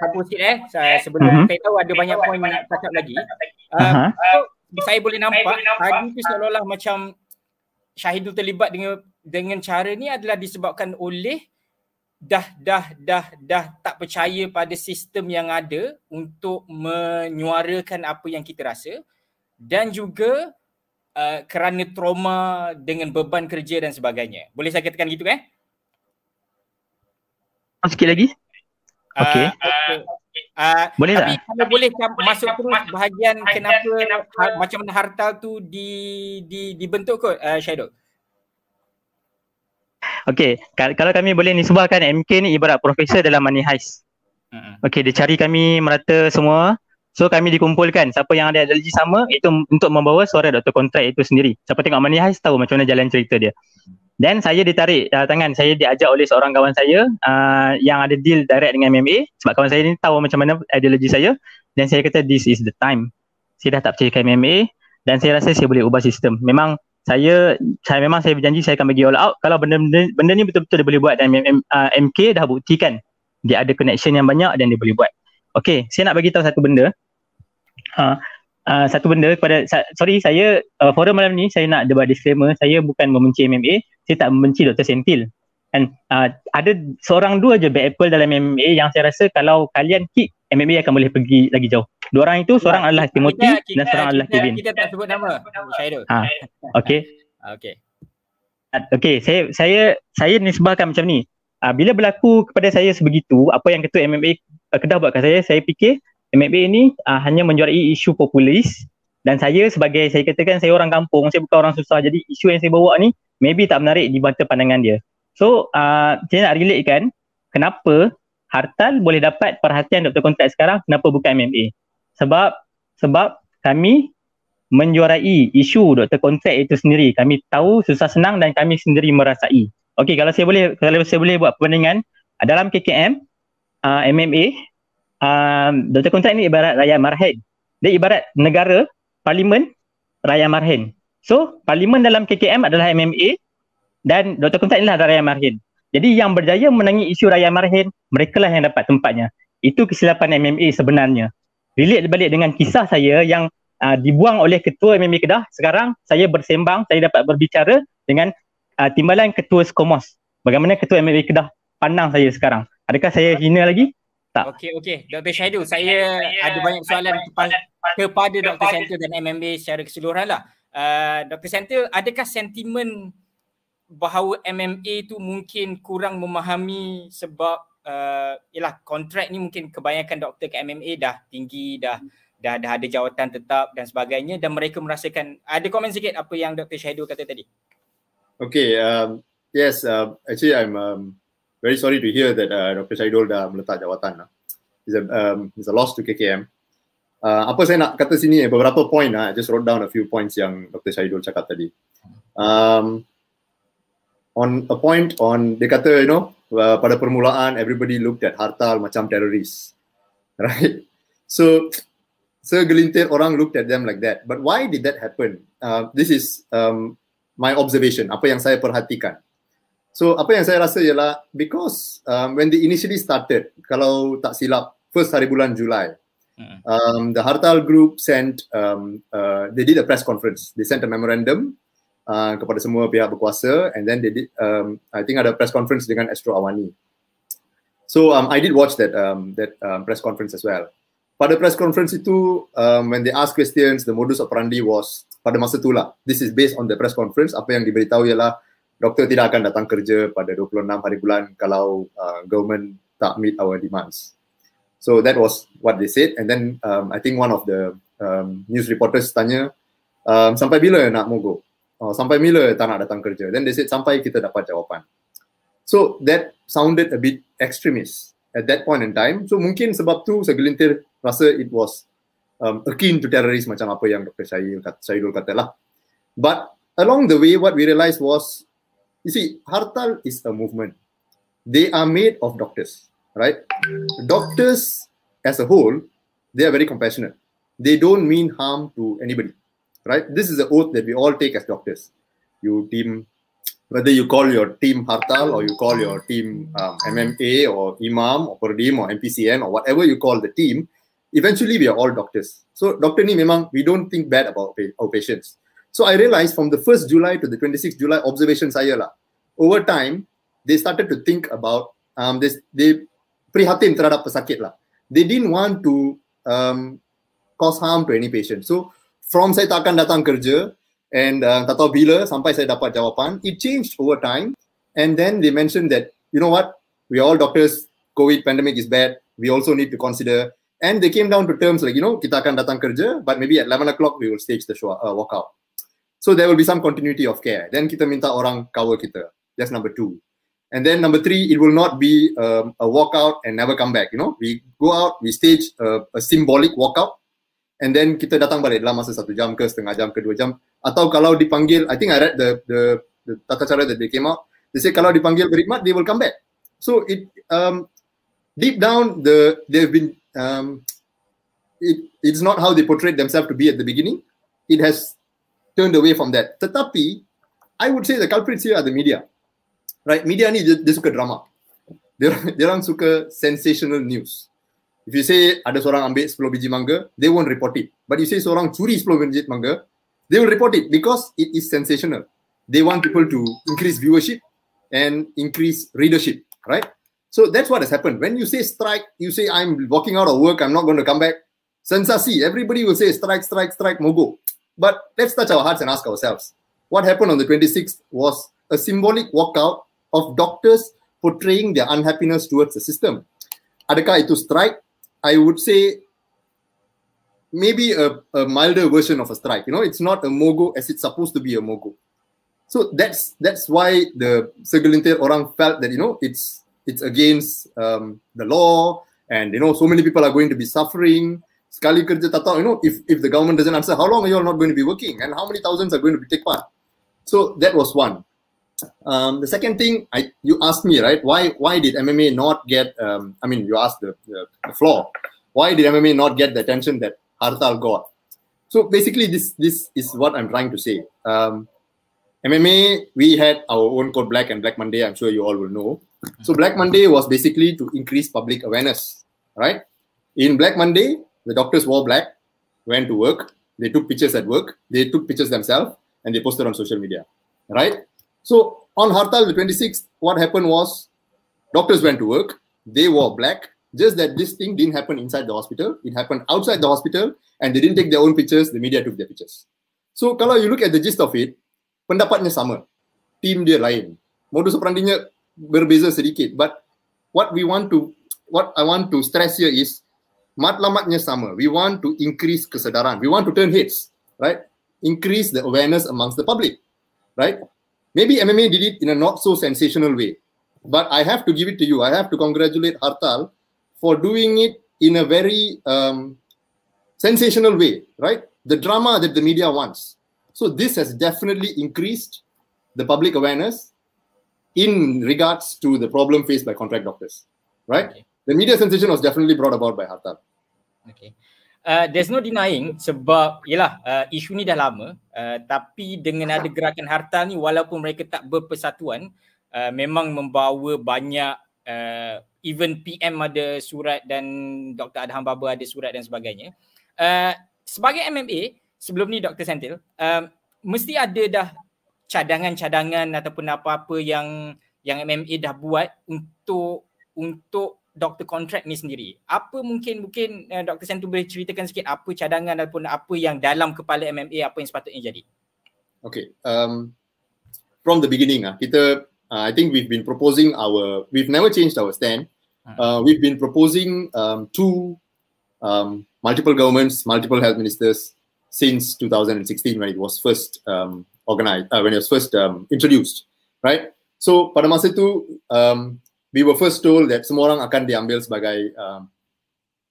hapus sikit eh saya, sebelum uh-huh. saya tahu ada banyak poin nak cakap lagi uh, uh-huh. so, saya boleh nampak tadi tu seolah-olah macam Syahidul terlibat dengan dengan cara ni adalah disebabkan oleh dah dah dah dah tak percaya pada sistem yang ada untuk menyuarakan apa yang kita rasa dan juga uh, kerana trauma dengan beban kerja dan sebagainya. Boleh saya katakan gitu kan? Eh? Sikit lagi. Okey. Uh, uh, boleh tapi tak? Kalau boleh masuk terus bahagian kenapa macam mana hartal tu di di dibentuk kot uh, Syahidul. Okey, kalau kami boleh nisbahkan MK ni ibarat profesor dalam money heist. Okey, dia cari kami merata semua. So kami dikumpulkan siapa yang ada analogi sama itu untuk membawa suara Dr. Kontrak itu sendiri. Siapa tengok money heist tahu macam mana jalan cerita dia. Dan saya ditarik uh, tangan, saya diajak oleh seorang kawan saya uh, yang ada deal direct dengan MMA sebab kawan saya ni tahu macam mana ideologi saya dan saya kata this is the time. Saya dah tak percaya MMA dan saya rasa saya boleh ubah sistem. Memang saya saya memang saya berjanji saya akan bagi all out kalau benda-benda benda ni betul-betul dia boleh buat dan M, M, uh, MK dah buktikan dia ada connection yang banyak dan dia boleh buat. Okey, saya nak bagi tahu satu benda. Uh, uh, satu benda kepada sorry saya uh, forum malam ni saya nak buat disclaimer saya bukan membenci MMA, saya tak membenci Dr. Sentil. Dan uh, ada seorang dua je bad apple dalam MMA yang saya rasa kalau kalian kick MMA akan boleh pergi lagi jauh. Dua orang itu seorang adalah Timothy kita, kita, dan seorang kita, adalah Kevin. Kita tak sebut nama Syahidul. Ha. Okey. Okey. Okey, saya saya saya nisbahkan macam ni. Uh, bila berlaku kepada saya sebegitu, apa yang ketua MMA uh, Kedah buat kat saya, saya fikir MMA ini uh, hanya menjuarai isu populis dan saya sebagai saya katakan saya orang kampung, saya bukan orang susah. Jadi isu yang saya bawa ni maybe tak menarik di mata pandangan dia. So, uh, saya nak relate kan kenapa Hartal boleh dapat perhatian Dr. Kontrak sekarang, kenapa bukan MMA? Sebab sebab kami menjuarai isu doktor kontrak itu sendiri. Kami tahu susah senang dan kami sendiri merasai. Okey, kalau saya boleh kalau saya boleh buat perbandingan dalam KKM uh, MMA um, doktor kontrak ini ibarat rakyat marhen. Dia ibarat negara, parlimen, rakyat marhen. So, parlimen dalam KKM adalah MMA dan doktor kontrak inilah rakyat marhen. Jadi yang berjaya menangi isu rakyat marhen, mereka lah yang dapat tempatnya. Itu kesilapan MMA sebenarnya relate balik dengan kisah saya yang uh, dibuang oleh ketua MMA Kedah. Sekarang saya bersembang, saya dapat berbicara dengan uh, timbalan ketua Skomos. Bagaimana ketua MMA Kedah pandang saya sekarang? Adakah saya hina lagi? Tak. Okey, okey. Dr. Syahidul, saya, saya ada banyak soalan kepada, kepada Dr. Center dan MMA secara keseluruhan lah. Uh, Dr. Center, adakah sentimen bahawa MMA tu mungkin kurang memahami sebab uh, yalah kontrak ni mungkin kebanyakan doktor kat MMA dah tinggi dah dah dah ada jawatan tetap dan sebagainya dan mereka merasakan ada komen sikit apa yang Dr. Syahidul kata tadi. Okay, um, yes, uh, actually I'm um, very sorry to hear that uh, Dr. Syahidul dah meletak jawatan. Lah. It's a, um, it's a loss to KKM. Uh, apa saya nak kata sini beberapa point lah. I just wrote down a few points yang Dr. Syahidul cakap tadi. Um, on a point on dia kata you know uh, pada permulaan everybody looked at hartal macam teroris right? So segelintir orang looked at them like that. But why did that happen? Uh, this is um, my observation. Apa yang saya perhatikan. So apa yang saya rasa ialah because um, when they initially started kalau tak silap first hari bulan Julai hmm. um, the hartal group sent um, uh, they did a press conference. They sent a memorandum uh, kepada semua pihak berkuasa and then they did um, I think ada press conference dengan Astro Awani. So um, I did watch that um, that um, press conference as well. Pada press conference itu um, when they ask questions the modus operandi was pada masa itulah this is based on the press conference apa yang diberitahu ialah doktor tidak akan datang kerja pada 26 hari bulan kalau uh, government tak meet our demands. So that was what they said and then um, I think one of the um, news reporters tanya um, sampai bila nak mogok? Oh, sampai bila tak nak datang kerja? Then they said sampai kita dapat jawapan. So that sounded a bit extremist at that point in time. So mungkin sebab tu segelintir rasa it was um, akin to terrorist macam apa yang Dr. Syahidul kata, Syahidul kata lah but along the way what we realized was you see Hartal is a movement. They are made of doctors right? Doctors as a whole they are very compassionate. They don't mean harm to anybody, right? This is the oath that we all take as doctors. You team, whether you call your team Hartal or you call your team um, MMA or Imam or Perdim or MPCN or whatever you call the team, eventually we are all doctors. So Dr. Ni memang we don't think bad about our patients. So I realized from the 1st July to the 26th July observation saya lah, over time they started to think about um, this, they prihatin terhadap pesakit lah. They didn't want to um, cause harm to any patient. So from saya tak akan datang kerja and uh, tak tahu bila sampai saya dapat jawapan, it changed over time. And then they mentioned that, you know what, we all doctors, COVID pandemic is bad, we also need to consider. And they came down to terms like, you know, kita akan datang kerja, but maybe at 11 o'clock we will stage the show, uh, walkout. So there will be some continuity of care. Then kita minta orang cover kita. That's number two. And then number three, it will not be um, a walkout and never come back. You know, we go out, we stage a, a symbolic walkout, and then kita datang balik dalam masa satu jam ke setengah jam ke dua jam. Atau kalau dipanggil, I think I read the the, the tata cara that they came out. They say kalau dipanggil berkhidmat, they will come back. So it um, deep down, the they've been um, it it's not how they portrayed themselves to be at the beginning. It has turned away from that. Tetapi, I would say the culprits here are the media. Right? Media ni dia, dia suka drama. Dia, (laughs) dia orang suka sensational news. If you say ada seorang ambil 10 biji mangga, they won't report it. But you say seorang curi 10 biji mangga, they will report it because it is sensational. They want people to increase viewership and increase readership, right? So that's what has happened. When you say strike, you say I'm walking out of work, I'm not going to come back. Sensasi. Everybody will say strike, strike, strike, mogo. But let's touch our hearts and ask ourselves what happened on the 26th was a symbolic walkout of doctors portraying their unhappiness towards the system. Adakah itu strike? I would say maybe a, a milder version of a strike. You know, it's not a mogo as it's supposed to be a mogo. So that's that's why the segelintir orang felt that you know it's it's against um, the law and you know so many people are going to be suffering sekali kerja tak tahu, you know, if if the government doesn't answer, how long are you all not going to be working and how many thousands are going to be take part? So that was one. Um, the second thing, I you asked me right, why why did MMA not get? Um, I mean, you asked the, the, the floor, why did MMA not get the attention that Hartal got? So basically, this this is what I'm trying to say. Um, MMA, we had our own code Black and Black Monday. I'm sure you all will know. So Black Monday was basically to increase public awareness, right? In Black Monday, the doctors wore black, went to work, they took pictures at work, they took pictures themselves, and they posted on social media. Right? So on Hartal, the 26th, what happened was doctors went to work, they wore black, just that this thing didn't happen inside the hospital, it happened outside the hospital, and they didn't take their own pictures, the media took their pictures. So kalau you look at the gist of it, pendapatnya sama. Team dia lain. Modus operandinya berbeza sedikit. But what we want to, what I want to stress here is, matlamatnya sama. We want to increase kesedaran. We want to turn heads, right? Increase the awareness amongst the public, right? Maybe MMA did it in a not so sensational way, but I have to give it to you. I have to congratulate Hartal for doing it in a very um, sensational way, right? The drama that the media wants. So this has definitely increased the public awareness in regards to the problem faced by contract doctors, right? Okay. The media sensation was definitely brought about by Hartal. Okay. Uh, there's no denying sebab yalah uh, isu ni dah lama uh, tapi dengan ada gerakan harta ni walaupun mereka tak berpersatuan uh, memang membawa banyak uh, even PM ada surat dan Dr. Adham Baba ada surat dan sebagainya. Uh, sebagai MMA sebelum ni Dr. Sentil uh, mesti ada dah cadangan-cadangan ataupun apa-apa yang yang MMA dah buat untuk untuk doktor kontrak ni sendiri. Apa mungkin mungkin uh, Dr. Santu boleh ceritakan sikit apa cadangan ataupun apa yang dalam kepala MMA apa yang sepatutnya jadi? Okay. Um, from the beginning, uh, kita uh, I think we've been proposing our we've never changed our stand. Hmm. Uh, we've been proposing um, two um, multiple governments, multiple health ministers since 2016 when it was first um, organized, uh, when it was first um, introduced, right? So pada masa itu um, we were first told that semua orang akan diambil sebagai um,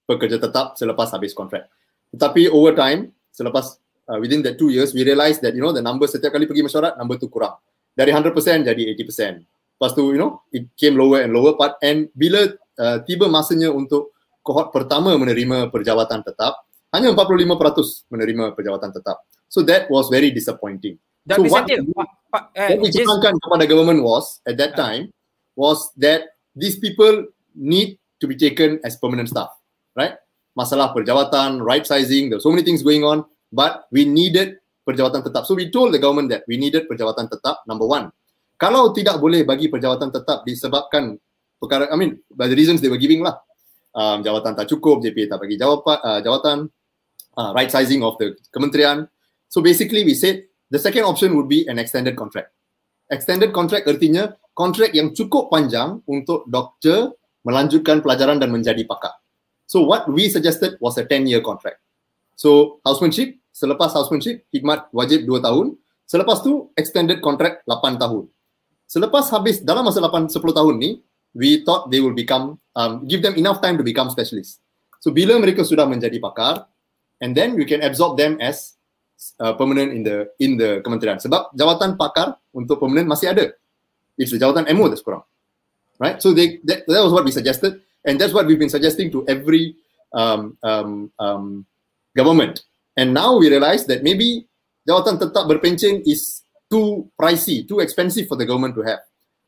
pekerja tetap selepas habis kontrak. Tetapi over time, selepas uh, within that two years, we realised that you know the number setiap kali pergi mesyuarat, number tu kurang. Dari 100% jadi 80%. Lepas tu, you know, it came lower and lower part. And bila uh, tiba masanya untuk kohort pertama menerima perjawatan tetap, hanya 45% menerima penjawatan tetap. So that was very disappointing. Dr. So what, Pak, Pak, uh, what just- dicurangkan kepada government was at that time was that these people need to be taken as permanent staff, right? Masalah perjawatan, right sizing, there were so many things going on, but we needed perjawatan tetap. So we told the government that we needed perjawatan tetap, number one. Kalau tidak boleh bagi perjawatan tetap disebabkan perkara, I mean, by the reasons they were giving lah, um, jawatan tak cukup, JPA tak bagi jawapan, uh, jawatan, uh, right sizing of the kementerian. So basically we said the second option would be an extended contract. Extended contract artinya kontrak yang cukup panjang untuk doktor melanjutkan pelajaran dan menjadi pakar. So what we suggested was a 10 year contract. So housemanship, selepas housemanship, khidmat wajib 2 tahun. Selepas tu extended contract 8 tahun. Selepas habis dalam masa 8 10 tahun ni, we thought they will become um, give them enough time to become specialist. So bila mereka sudah menjadi pakar and then we can absorb them as uh, permanent in the in the kementerian. Sebab jawatan pakar untuk permanent masih ada. It's the jawatan MO that's kurang. Right? So they that, that was what we suggested and that's what we've been suggesting to every um, um, um, government. And now we realize that maybe jawatan tetap berpencen is too pricey, too expensive for the government to have.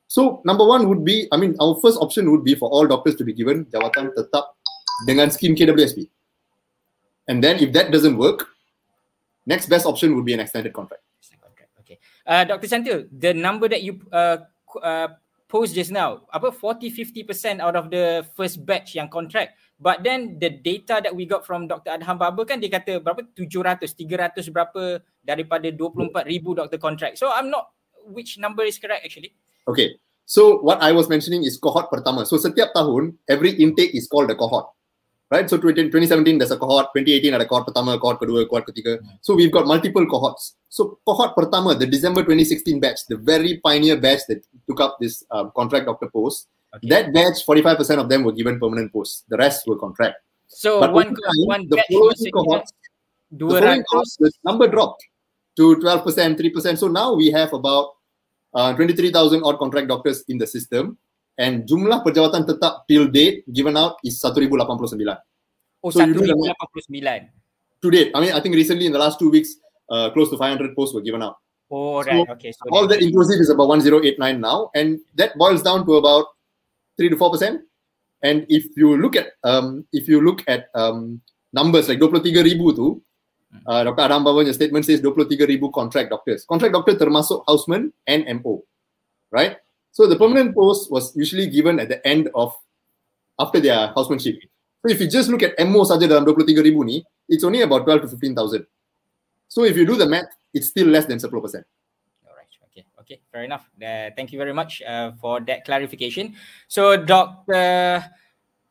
So number one would be, I mean, our first option would be for all doctors to be given jawatan tetap dengan skim KWSP. And then if that doesn't work, next best option would be an extended contract. Okay. Uh, Dr. Santil, the number that you uh, uh, post just now, apa 40-50% out of the first batch yang contract. But then the data that we got from Dr. Adham Baba kan dia kata berapa 700, 300 berapa daripada 24,000 doktor contract. So I'm not which number is correct actually. Okay. So what I was mentioning is cohort pertama. So setiap tahun, every intake is called a cohort. Right? So 2017 there's a cohort, 2018 ada cohort pertama, cohort kedua, cohort ketiga. So we've got multiple cohorts. So cohort pertama, the December 2016 batch, the very pioneer batch that took up this um, contract doctor post, Okay. that batch, 45% of them were given permanent posts. The rest were contract. so But one over time, one the following cohorts, the following cohorts, the number dropped to 12%, 3%. So now we have about uh, 23,000 odd contract doctors in the system. And jumlah perjawatan tetap till date given out is 1,089. oh so you do the 1089. To date, I mean, I think recently in the last two weeks, uh, close to 500 posts were given out. Oh So, right, okay. So All that inclusive is about 1089 now. And that boils down to about 3 to 4%. And if you look at um, if you look at um, numbers like 23,000 tu, uh, Dr. Adam Baba's statement says 23,000 contract doctors. Contract doctor termasuk houseman and MO, right? So the permanent post was usually given at the end of after their housemanship. So if you just look at MO saja dalam 23,000 ni, it's only about 12 to 15,000. So if you do the math, it's still less than 10%. Alright, okay, okay, fair enough. Uh, thank you very much uh, for that clarification. So, Dr.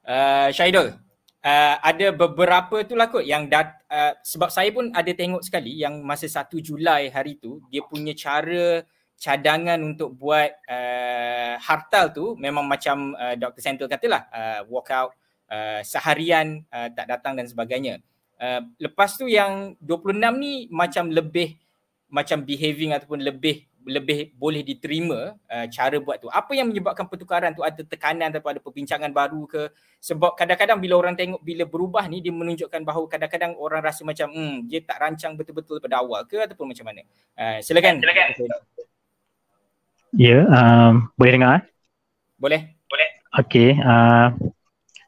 Uh, Syahidul, uh, ada beberapa tu lah kot yang dat, uh, sebab saya pun ada tengok sekali yang masa 1 Julai hari tu, dia punya cara cadangan untuk buat uh, hartal tu memang macam uh, Dr. Sentil katalah, uh, walkout uh, seharian uh, tak datang dan sebagainya. Uh, lepas tu yang 26 ni macam lebih macam behaving ataupun lebih lebih boleh diterima uh, cara buat tu. Apa yang menyebabkan pertukaran tu ada tekanan atau ada perbincangan baru ke? Sebab kadang-kadang bila orang tengok bila berubah ni dia menunjukkan bahawa kadang-kadang orang rasa macam hmm dia tak rancang betul-betul pada awal ke ataupun macam mana? Uh, silakan. Silakan. Ya, um, boleh dengar? eh? Boleh? Okay, uh,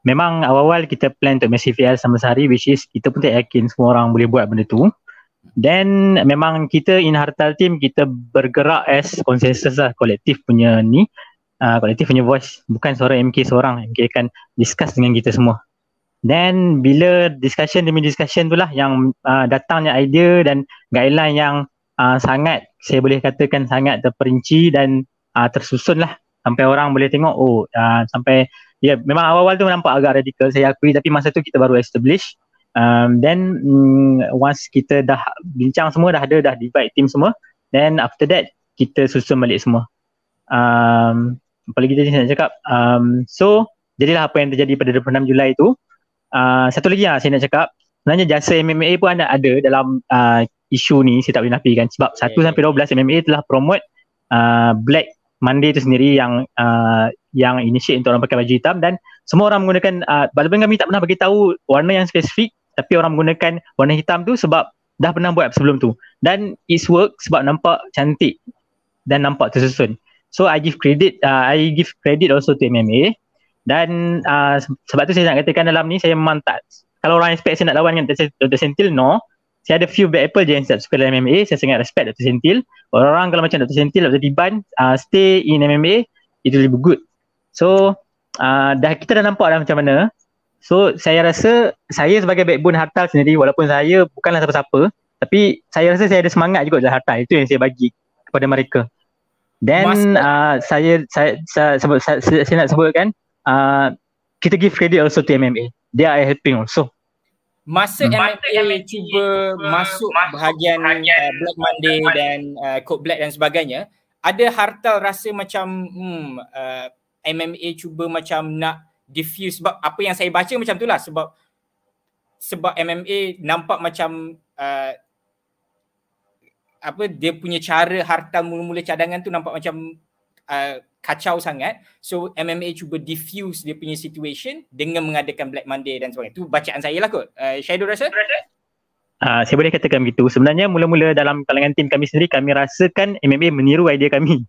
memang awal-awal kita plan untuk Messi VL sama sehari which is kita pun tak yakin semua orang boleh buat benda tu. Then memang kita in Hartal team kita bergerak as consensus lah kolektif punya ni uh, kolektif punya voice bukan suara MK seorang MK akan discuss dengan kita semua then bila discussion demi discussion tu lah yang uh, datangnya idea dan guideline yang uh, sangat. Saya boleh katakan sangat terperinci dan uh, tersusun lah sampai orang boleh tengok oh uh, sampai ya yeah, memang awal-awal tu nampak agak radikal saya akui. Tapi masa tu kita baru establish. Um, then mm, once kita dah bincang semua dah ada dah divide team semua then after that kita susun balik semua. Um, apa lagi tadi saya nak cakap? Um, so jadilah apa yang terjadi pada 26 Julai tu. Uh, satu lagi yang saya nak cakap. Sebenarnya jasa MMA pun ada, ada dalam uh, isu ni saya tak boleh nafikan. Sebab 1 Okay. sampai 12 MMA telah promote uh, Black Monday tu sendiri yang uh, yang initiate untuk orang pakai baju hitam. Dan semua orang menggunakan uh, walaupun kami tak pernah bagi tahu warna yang spesifik tapi orang menggunakan warna hitam tu sebab dah pernah buat sebelum tu. Dan it's work sebab nampak cantik dan nampak tersusun. So I give credit uh, I give credit also to MMA dan uh, sebab tu saya nak katakan dalam ni saya memang tak kalau orang expect saya nak lawan dengan Dr. Sentil no saya ada few bad apple je yang tak suka dalam MMA saya sangat respect Dr. Sentil orang-orang kalau macam Dr. Sentil Dr. Diban uh, stay in MMA itu lebih good so uh, dah kita dah nampak dah macam mana So saya rasa saya sebagai backbone hartal sendiri walaupun saya bukanlah siapa-siapa tapi saya rasa saya ada semangat juga dalam hartal itu yang saya bagi kepada mereka. Then uh, saya, saya, saya, sebut, saya, saya, saya nak sebutkan uh, kita give credit also to MMA. They are helping also. Masa hmm. MMA cuba masuk bahagian uh, Black Monday dan uh, Code Black dan sebagainya, ada hartal rasa macam hmm, uh, MMA cuba macam nak diffuse sebab apa yang saya baca macam itulah sebab sebab MMA nampak macam uh, apa dia punya cara harta mula-mula cadangan tu nampak macam uh, kacau sangat. So MMA cuba diffuse dia punya situation dengan mengadakan Black Monday dan sebagainya. Tu bacaan saya lah kot. Uh, Shadow rasa? Uh, saya boleh katakan begitu. Sebenarnya mula-mula dalam kalangan tim kami sendiri kami rasakan MMA meniru idea kami.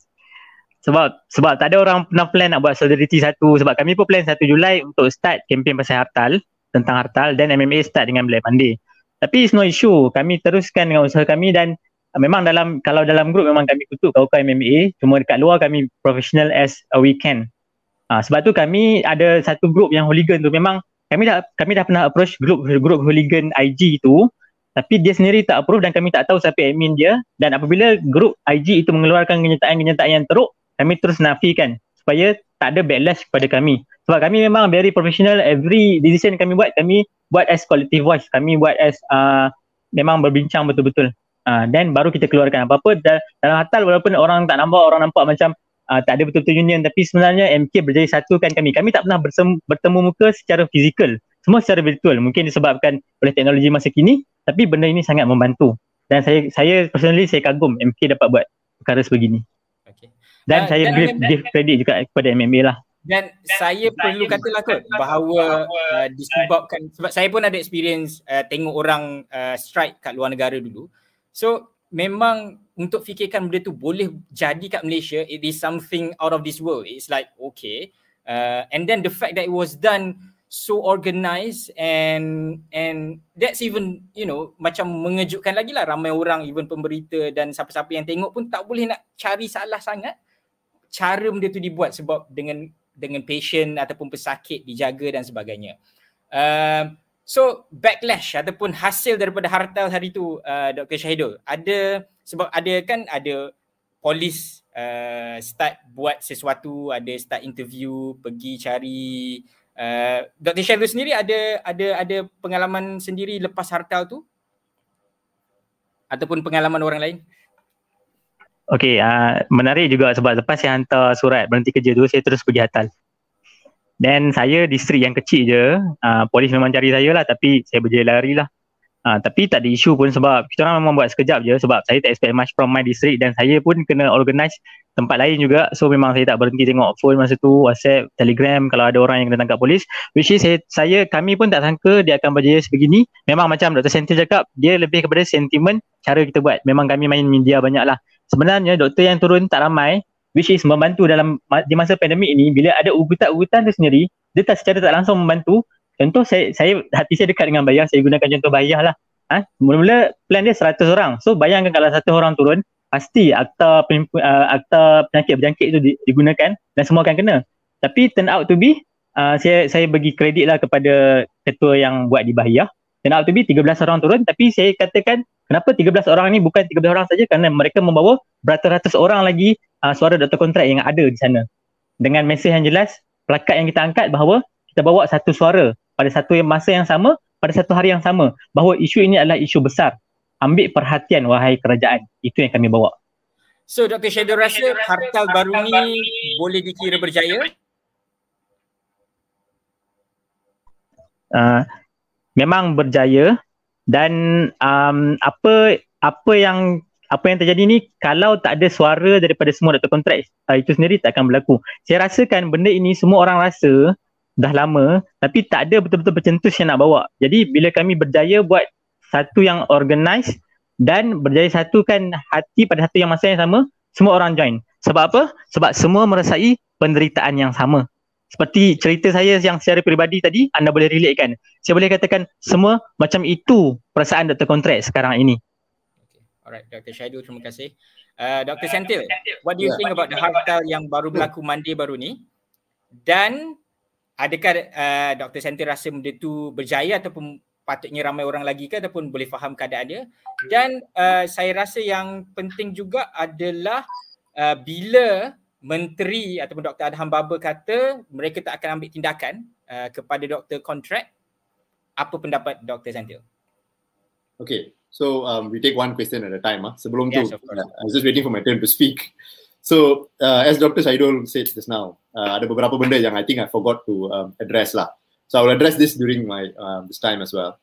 Sebab sebab tak ada orang pernah plan nak buat solidarity satu. Sebab kami pun plan 1 Julai untuk start kempen pasal hartal tentang hartal. Dan MMA start dengan Black Monday. Tapi it's no issue. Kami teruskan dengan usaha kami dan memang dalam kalau dalam grup memang kami kutuk kau MMA cuma dekat luar kami professional as a weekend. Uh, sebab tu kami ada satu grup yang hooligan tu memang kami dah kami dah pernah approach grup grup hooligan IG tu tapi dia sendiri tak approve dan kami tak tahu siapa admin dia dan apabila grup IG itu mengeluarkan kenyataan-kenyataan yang teruk kami terus nafikan supaya tak ada backlash kepada kami. Sebab kami memang very professional, every decision kami buat, kami buat as collective voice. Kami buat as uh, memang berbincang betul-betul. Dan uh, baru kita keluarkan apa-apa dalam hatal walaupun orang tak nampak, orang nampak macam uh, tak ada betul-betul union tapi sebenarnya MK berjaya satukan kami. Kami tak pernah bersem- bertemu muka secara fizikal. Semua secara virtual. Mungkin disebabkan oleh teknologi masa kini tapi benda ini sangat membantu. Dan saya saya personally saya kagum MK dapat buat perkara sebegini. Dan uh, saya dan give, give credit juga kepada MMA lah. Dan, dan saya perlu katalah kot bahawa uh, disebabkan sebab saya pun ada experience uh, tengok orang uh, strike kat luar negara dulu. So memang untuk fikirkan benda tu boleh jadi kat Malaysia it is something out of this world. It's like okay. Uh, and then the fact that it was done so organized and and that's even you know macam mengejutkan lagi lah ramai orang even pemberita dan siapa-siapa yang tengok pun tak boleh nak cari salah sangat cara benda tu dibuat sebab dengan dengan patient ataupun pesakit dijaga dan sebagainya. Uh, so backlash ataupun hasil daripada hartal hari tu uh, Dr. Syahidul ada sebab ada kan ada polis uh, start buat sesuatu, ada start interview, pergi cari uh, Dr. Syahidul sendiri ada ada ada pengalaman sendiri lepas hartal tu ataupun pengalaman orang lain? Okay, uh, menarik juga sebab lepas saya hantar surat berhenti kerja tu, saya terus pergi Hatal. Dan saya distrik yang kecil je, uh, polis memang cari saya lah tapi saya berjaya lari lah. Uh, tapi tak ada isu pun sebab kita orang memang buat sekejap je sebab saya tak expect much from my district dan saya pun kena organize tempat lain juga. So memang saya tak berhenti tengok phone masa tu, WhatsApp, Telegram kalau ada orang yang kena tangkap polis. Which is saya, saya kami pun tak sangka dia akan berjaya sebegini. Memang macam Dr. Sentil cakap, dia lebih kepada sentimen cara kita buat. Memang kami main media banyak lah sebenarnya doktor yang turun tak ramai which is membantu dalam di masa pandemik ini bila ada ugutan-ugutan tu sendiri dia tak secara tak langsung membantu. Contoh saya saya hati saya dekat dengan bayar saya gunakan contoh bayar lah. Ha? mula-mula plan dia 100 orang. So bayangkan kalau satu orang turun pasti akta uh, akta penyakit berjangkit itu digunakan dan semua akan kena. Tapi turn out to be uh, saya saya bagi kredit lah kepada ketua yang buat di Bahiyah turn out to be 13 orang turun tapi saya katakan Kenapa 13 orang ni bukan 13 orang saja? Kerana mereka membawa beratus-ratus orang lagi uh, suara doktor kontrak yang ada di sana. Dengan mesej yang jelas, plakat yang kita angkat bahawa kita bawa satu suara pada satu masa yang sama, pada satu hari yang sama. Bahawa isu ini adalah isu besar. Ambil perhatian wahai kerajaan. Itu yang kami bawa. So Dr. Shadow rasa hartal baru ni boleh dikira berjaya? Uh, memang berjaya dan um, apa apa yang apa yang terjadi ni kalau tak ada suara daripada semua doktor kontrak uh, itu sendiri tak akan berlaku. Saya rasakan benda ini semua orang rasa dah lama tapi tak ada betul-betul pencetus yang nak bawa. Jadi bila kami berjaya buat satu yang organized dan berjaya satukan hati pada satu yang masa yang sama, semua orang join. Sebab apa? Sebab semua merasai penderitaan yang sama. Seperti cerita saya yang secara peribadi tadi, anda boleh relate kan? Saya boleh katakan semua macam itu perasaan Dr. Kontrak sekarang ini. Alright, Dr. Syahidul, terima kasih. Uh, Dr. Sentil, what do you yeah. think about the hartal yang baru berlaku Monday baru ni? Dan adakah uh, Dr. Sentil rasa benda tu berjaya ataupun patutnya ramai orang lagi ke ataupun boleh faham keadaan dia dan uh, saya rasa yang penting juga adalah uh, bila menteri ataupun Dr. Adham Baba kata mereka tak akan ambil tindakan uh, kepada doktor kontrak apa pendapat Dr. Zantil? Okay, so um, we take one question at a time. Ah. Sebelum yes, tu, I was just waiting for my turn to speak. So, uh, as Dr. Saidul said just now, uh, ada beberapa benda yang I think I forgot to um, address lah. So I will address this during my um, this time as well.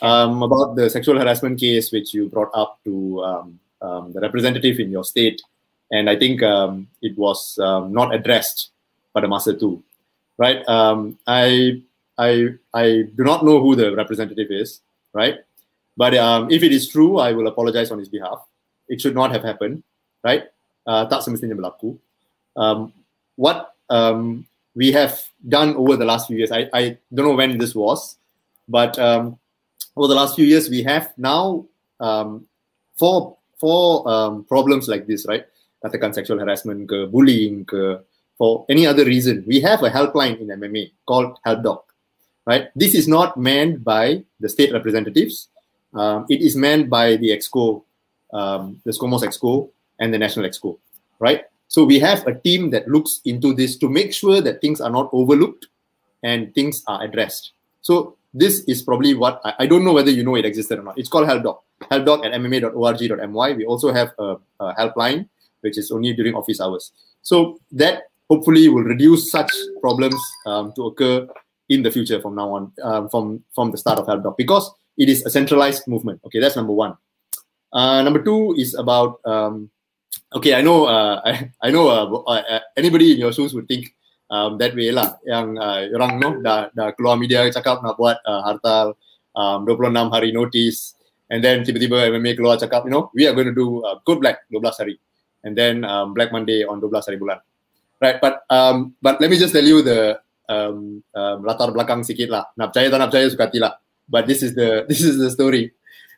Um, about the sexual harassment case which you brought up to um, um, the representative in your state, and I think um, it was um, not addressed by the master too, right? Um, I I I do not know who the representative is, right? But if it is true, I will apologize on his behalf. It should not have happened, right? Uh, tak semestinya berlaku. what we have done over the last few years. I, I don't know when this was, but um, over the last few years, we have now um, four four um, problems like this, right? Katakan sexual harassment, ke, bullying, ke, for any other reason. We have a helpline in MMA called HelpDoc, right? This is not manned by the state representatives. Um, it is manned by the EXCO, um, the SCOMOS EXCO, and the National EXCO, right? So we have a team that looks into this to make sure that things are not overlooked and things are addressed. So this is probably what I, I don't know whether you know it existed or not. It's called HelpDoc. HelpDoc at mma.org.my. We also have a, a helpline which is only during office hours. So that hopefully will reduce such problems um, to occur in the future from now on, um, from from the start of HelpDoc, because it is a centralized movement. Okay, that's number one. Uh, number two is about um, okay, I know, uh, (laughs) I, I know uh, uh, uh, anybody in your shoes would think um, that way lah. Yang uh, orang no dah dah keluar media cakap nak buat uh, hartal um, 26 hari notice and then tiba-tiba MMA keluar cakap you know we are going to do uh, code black 12 hari and then um, black monday on 12 hari bulan. Right, but um, but let me just tell you the um, um, latar belakang sikit lah. Nak percaya tak nak percaya suka hati lah. But this is the (laughs) this is the story.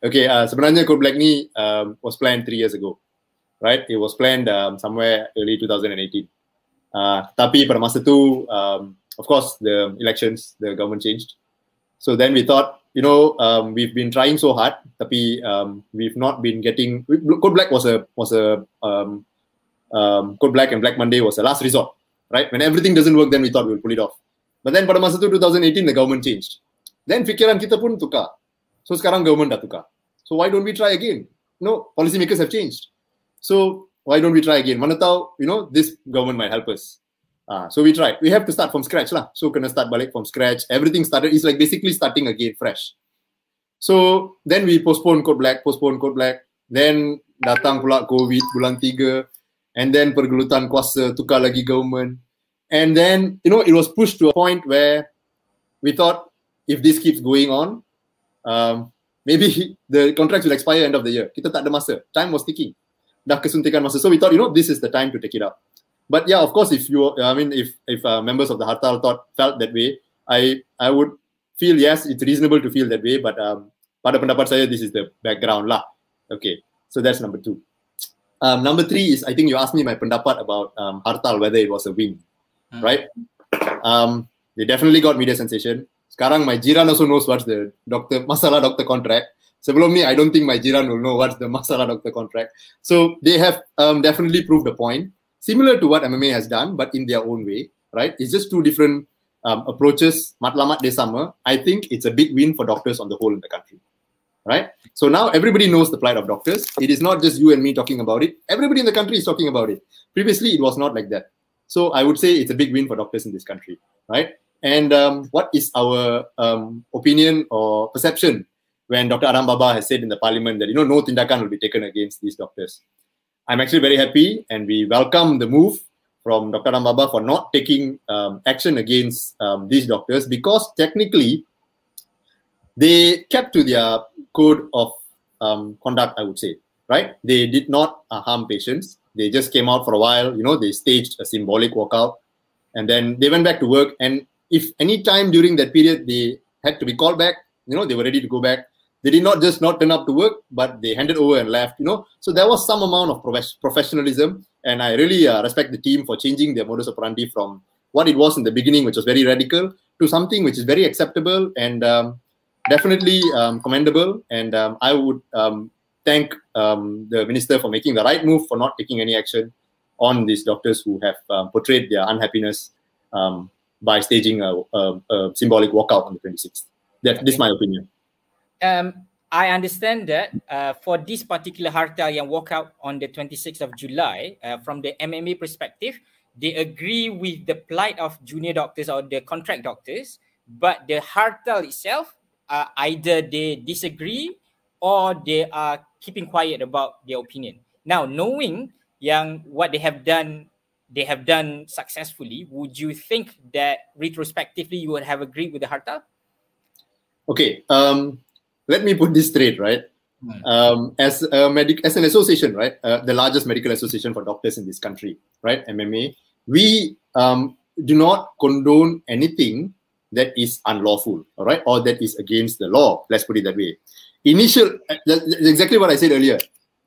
Okay, uh, sebenarnya Code Black ni um, was planned three years ago right? It was planned um, somewhere early 2018. Uh, tapi pada masa tu, um, of course, the elections, the government changed. So then we thought, you know, um, we've been trying so hard, tapi um, we've not been getting. Code Black was a was a um, um, Code Black and Black Monday was a last resort, right? When everything doesn't work, then we thought we'll pull it off. But then pada masa tu 2018, the government changed. Then fikiran kita pun tukar. So sekarang government dah tukar. So why don't we try again? No, policymakers have changed. So why don't we try again? Mana tahu, you know, this government might help us. Uh, so we tried. We have to start from scratch lah. So kena start balik from scratch. Everything started. It's like basically starting again fresh. So then we postpone code black, postpone code black. Then datang pula COVID bulan tiga. And then pergelutan kuasa tukar lagi government. And then, you know, it was pushed to a point where we thought if this keeps going on, um, maybe (laughs) the contracts will expire end of the year. Kita tak ada masa. Time was ticking dah kesuntikan masa. So we thought, you know, this is the time to take it up. But yeah, of course, if you, I mean, if if uh, members of the Hartal thought felt that way, I I would feel yes, it's reasonable to feel that way. But um, pada pendapat saya, this is the background lah. Okay, so that's number two. Um, number three is I think you asked me my pendapat about um, Hartal whether it was a win, hmm. right? Um, they definitely got media sensation. Sekarang my jiran also knows what's the doctor masalah doctor contract. Sebelum ni, I don't think my jiran will know what's the masalah doctor contract. So they have um, definitely proved the point, similar to what MMA has done, but in their own way, right? It's just two different um, approaches. Matlamat de sama. I think it's a big win for doctors on the whole in the country, right? So now everybody knows the plight of doctors. It is not just you and me talking about it. Everybody in the country is talking about it. Previously, it was not like that. So I would say it's a big win for doctors in this country, right? And um, what is our um, opinion or perception when Dr. Aram Baba has said in the parliament that, you know, no tindakan will be taken against these doctors. I'm actually very happy and we welcome the move from Dr. Rambaba for not taking um, action against um, these doctors because technically they kept to their code of um, conduct, I would say, right? They did not uh, harm patients. They just came out for a while, you know, they staged a symbolic walkout and then they went back to work. And if any time during that period they had to be called back, you know, they were ready to go back. They did not just not turn up to work, but they handed over and left, you know. So there was some amount of professionalism. And I really uh, respect the team for changing their modus operandi from what it was in the beginning, which was very radical, to something which is very acceptable and um, definitely um, commendable. And um, I would um, thank um, the minister for making the right move for not taking any action on these doctors who have uh, portrayed their unhappiness um, by staging a, a, a, symbolic walkout on the 26th. That, okay. This is my opinion. Um, I understand that uh, for this particular harta yang walk out on the 26th of July, uh, from the MMA perspective, they agree with the plight of junior doctors or the contract doctors, but the harta itself, uh, either they disagree or they are keeping quiet about their opinion. Now, knowing yang what they have done, they have done successfully, would you think that retrospectively you would have agreed with the harta? Okay, um, let me put this straight, right? Hmm. Um, as a medic, as an association, right, uh, the largest medical association for doctors in this country, right, MMA, we um, do not condone anything that is unlawful, all right, or that is against the law. Let's put it that way. Initial, uh, exactly what I said earlier.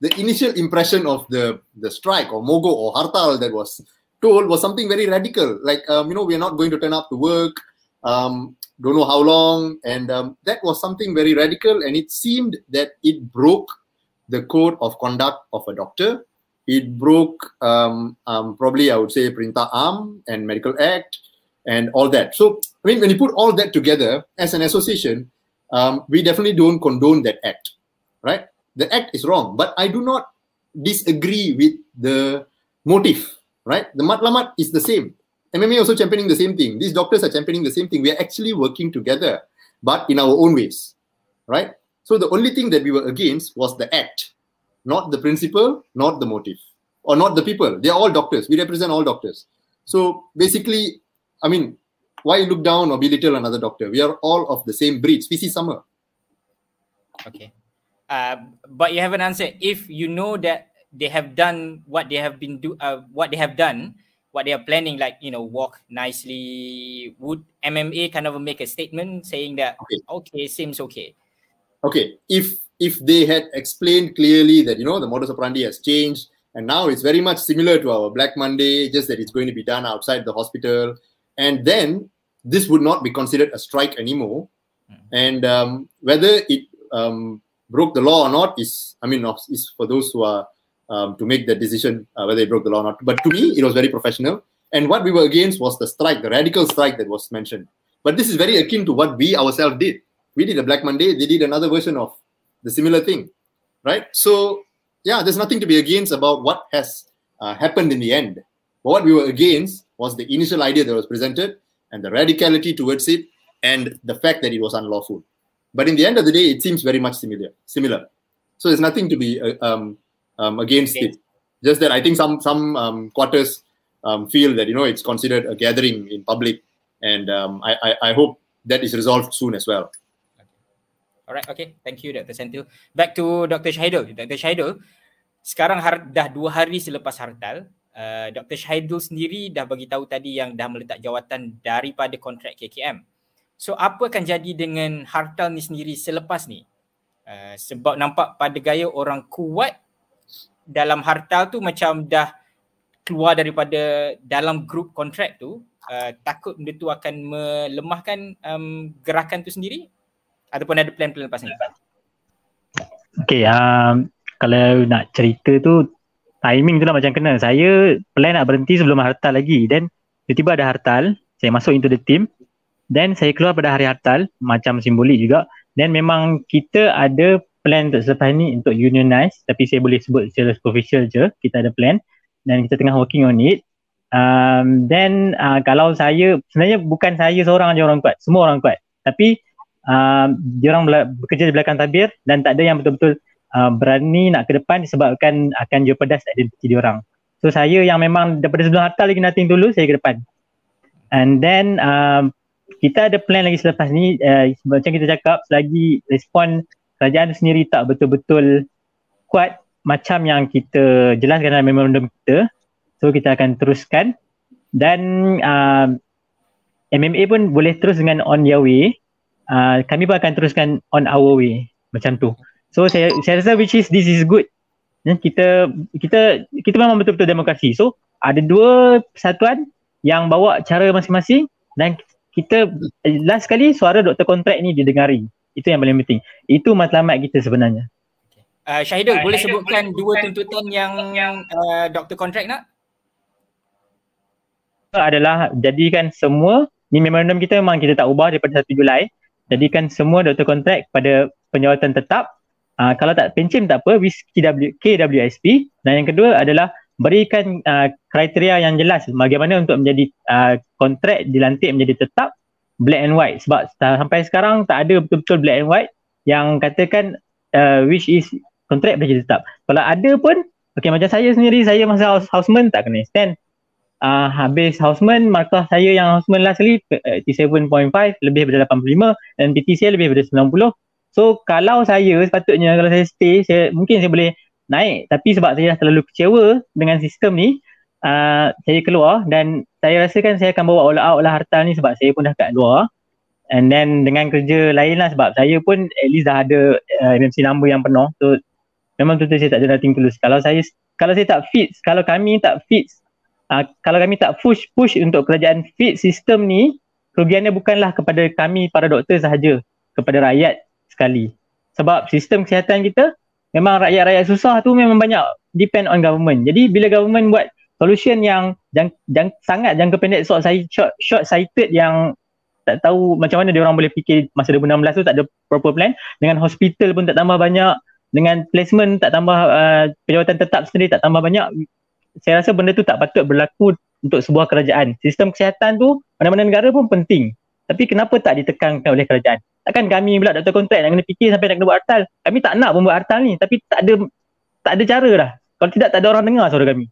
The initial impression of the the strike or mogo or hartal that was told was something very radical. Like, um, you know, we are not going to turn up to work. Um, don't know how long, and um, that was something very radical. And it seemed that it broke the code of conduct of a doctor. It broke um, um, probably I would say Perintah Am and Medical Act and all that. So I mean, when you put all that together as an association, um, we definitely don't condone that act, right? The act is wrong, but I do not disagree with the motive, right? The matlamat is the same. MMA also championing the same thing. These doctors are championing the same thing. We are actually working together, but in our own ways, right? So the only thing that we were against was the act, not the principle, not the motive, or not the people. They are all doctors. We represent all doctors. So basically, I mean, why look down or belittle another doctor? We are all of the same breed, species summer. Okay. Uh, but you haven't answered. If you know that they have done what they have been do, uh, what they have done, what they are planning, like you know, walk nicely. Would MMA kind of make a statement saying that okay, okay seems okay? Okay, if if they had explained clearly that you know the modus operandi has changed and now it's very much similar to our Black Monday, just that it's going to be done outside the hospital, and then this would not be considered a strike anymore. Mm. And um, whether it um, broke the law or not is, I mean, is for those who are um, to make that decision uh, whether they broke the law or not. But to me, it was very professional. And what we were against was the strike, the radical strike that was mentioned. But this is very akin to what we ourselves did. We did a Black Monday, they did another version of the similar thing, right? So, yeah, there's nothing to be against about what has uh, happened in the end. But what we were against was the initial idea that was presented and the radicality towards it and the fact that it was unlawful. But in the end of the day, it seems very much similar. Similar. So there's nothing to be uh, um, um, against it. Just that I think some some um, quarters um, feel that you know it's considered a gathering in public, and um, I, I, I hope that is resolved soon as well. Alright, okay. Thank you, Dr. Sentil. Back to Dr. Shahidul. Dr. Shahidul, sekarang har- dah dua hari selepas hartal, uh, Dr. Shahidul sendiri dah bagi tahu tadi yang dah meletak jawatan daripada kontrak KKM. So, apa akan jadi dengan hartal ni sendiri selepas ni? Uh, sebab nampak pada gaya orang kuat dalam harta tu macam dah keluar daripada dalam group kontrak tu uh, takut benda tu akan melemahkan um, gerakan tu sendiri? Ataupun ada plan-plan lepas ni? Okay, um, kalau nak cerita tu timing tu lah macam kena. Saya plan nak berhenti sebelum hartal lagi. Then tiba-tiba ada hartal saya masuk into the team then saya keluar pada hari hartal macam simbolik juga. Then memang kita ada plan untuk selepas ni untuk unionize tapi saya boleh sebut secara superficial je kita ada plan. Dan kita tengah working on it. Um, then uh, kalau saya sebenarnya bukan saya seorang aja orang kuat semua orang kuat. Tapi um, dia orang bekerja di belakang tabir dan tak ada yang betul-betul uh, berani nak ke depan disebabkan akan jeopardize identiti dia orang. So saya yang memang daripada sebelum harta lagi nothing dulu saya ke depan. And then um, kita ada plan lagi selepas ni uh, macam kita cakap selagi respon kerajaan sendiri tak betul-betul kuat macam yang kita jelaskan dalam memorandum kita so kita akan teruskan. Dan uh, MMA pun boleh terus dengan on your way. Uh, kami pun akan teruskan on our way macam tu. So saya saya rasa which is this is good. Ya, kita kita kita memang betul-betul demokrasi. So ada dua persatuan yang bawa cara masing-masing dan kita last kali suara doktor kontrak ni didengari. Itu yang paling penting. Itu matlamat kita sebenarnya. Uh, Syahidul, uh, boleh Syahidul sebutkan boleh dua tuntutan yang, yang uh, doktor kontrak nak? Adalah jadikan semua, ni memorandum kita memang kita tak ubah daripada 1 Julai. Jadikan semua doktor kontrak pada penjawatan tetap. Uh, kalau tak pencim tak apa, with KW, KWSP. Dan yang kedua adalah berikan uh, kriteria yang jelas bagaimana untuk menjadi uh, kontrak dilantik menjadi tetap black and white. Sebab sampai sekarang tak ada betul-betul black and white yang katakan uh, which is kontrak menjadi tetap. Kalau ada pun okay, macam saya sendiri saya masa house, houseman tak kena stand uh, habis houseman markah saya yang houseman last kali uh, 87.5 lebih daripada 85 dan PTC lebih daripada 90 so kalau saya sepatutnya kalau saya stay saya mungkin saya boleh naik. Tapi sebab saya dah terlalu kecewa dengan sistem ni uh, saya keluar dan saya rasakan saya akan bawa all out lah harta ni sebab saya pun dah kat luar. And then dengan kerja lain lah sebab saya pun at least dah ada uh, MMC number yang penuh. So memang tu saya tak ada nothing tulus kalau saya kalau saya tak fit kalau kami tak fit uh, kalau kami tak push push untuk kerajaan fit sistem ni kerugiannya bukanlah kepada kami para doktor sahaja kepada rakyat sekali. Sebab sistem kesihatan kita memang rakyat-rakyat susah tu memang banyak depend on government. Jadi bila government buat solution yang jang, jang, sangat jangka pendek short, short, short sighted yang tak tahu macam mana dia orang boleh fikir masa 2016 tu tak ada proper plan. Dengan hospital pun tak tambah banyak. Dengan placement tak tambah uh, pejabat tetap sendiri tak tambah banyak. Saya rasa benda tu tak patut berlaku untuk sebuah kerajaan. Sistem kesihatan tu mana-mana negara pun penting. Tapi kenapa tak ditekankan oleh kerajaan takkan kami pula doktor kontrak nak kena fikir sampai nak kena buat artal kami tak nak pun buat artal ni tapi tak ada tak ada cara dah kalau tidak tak ada orang dengar suara kami.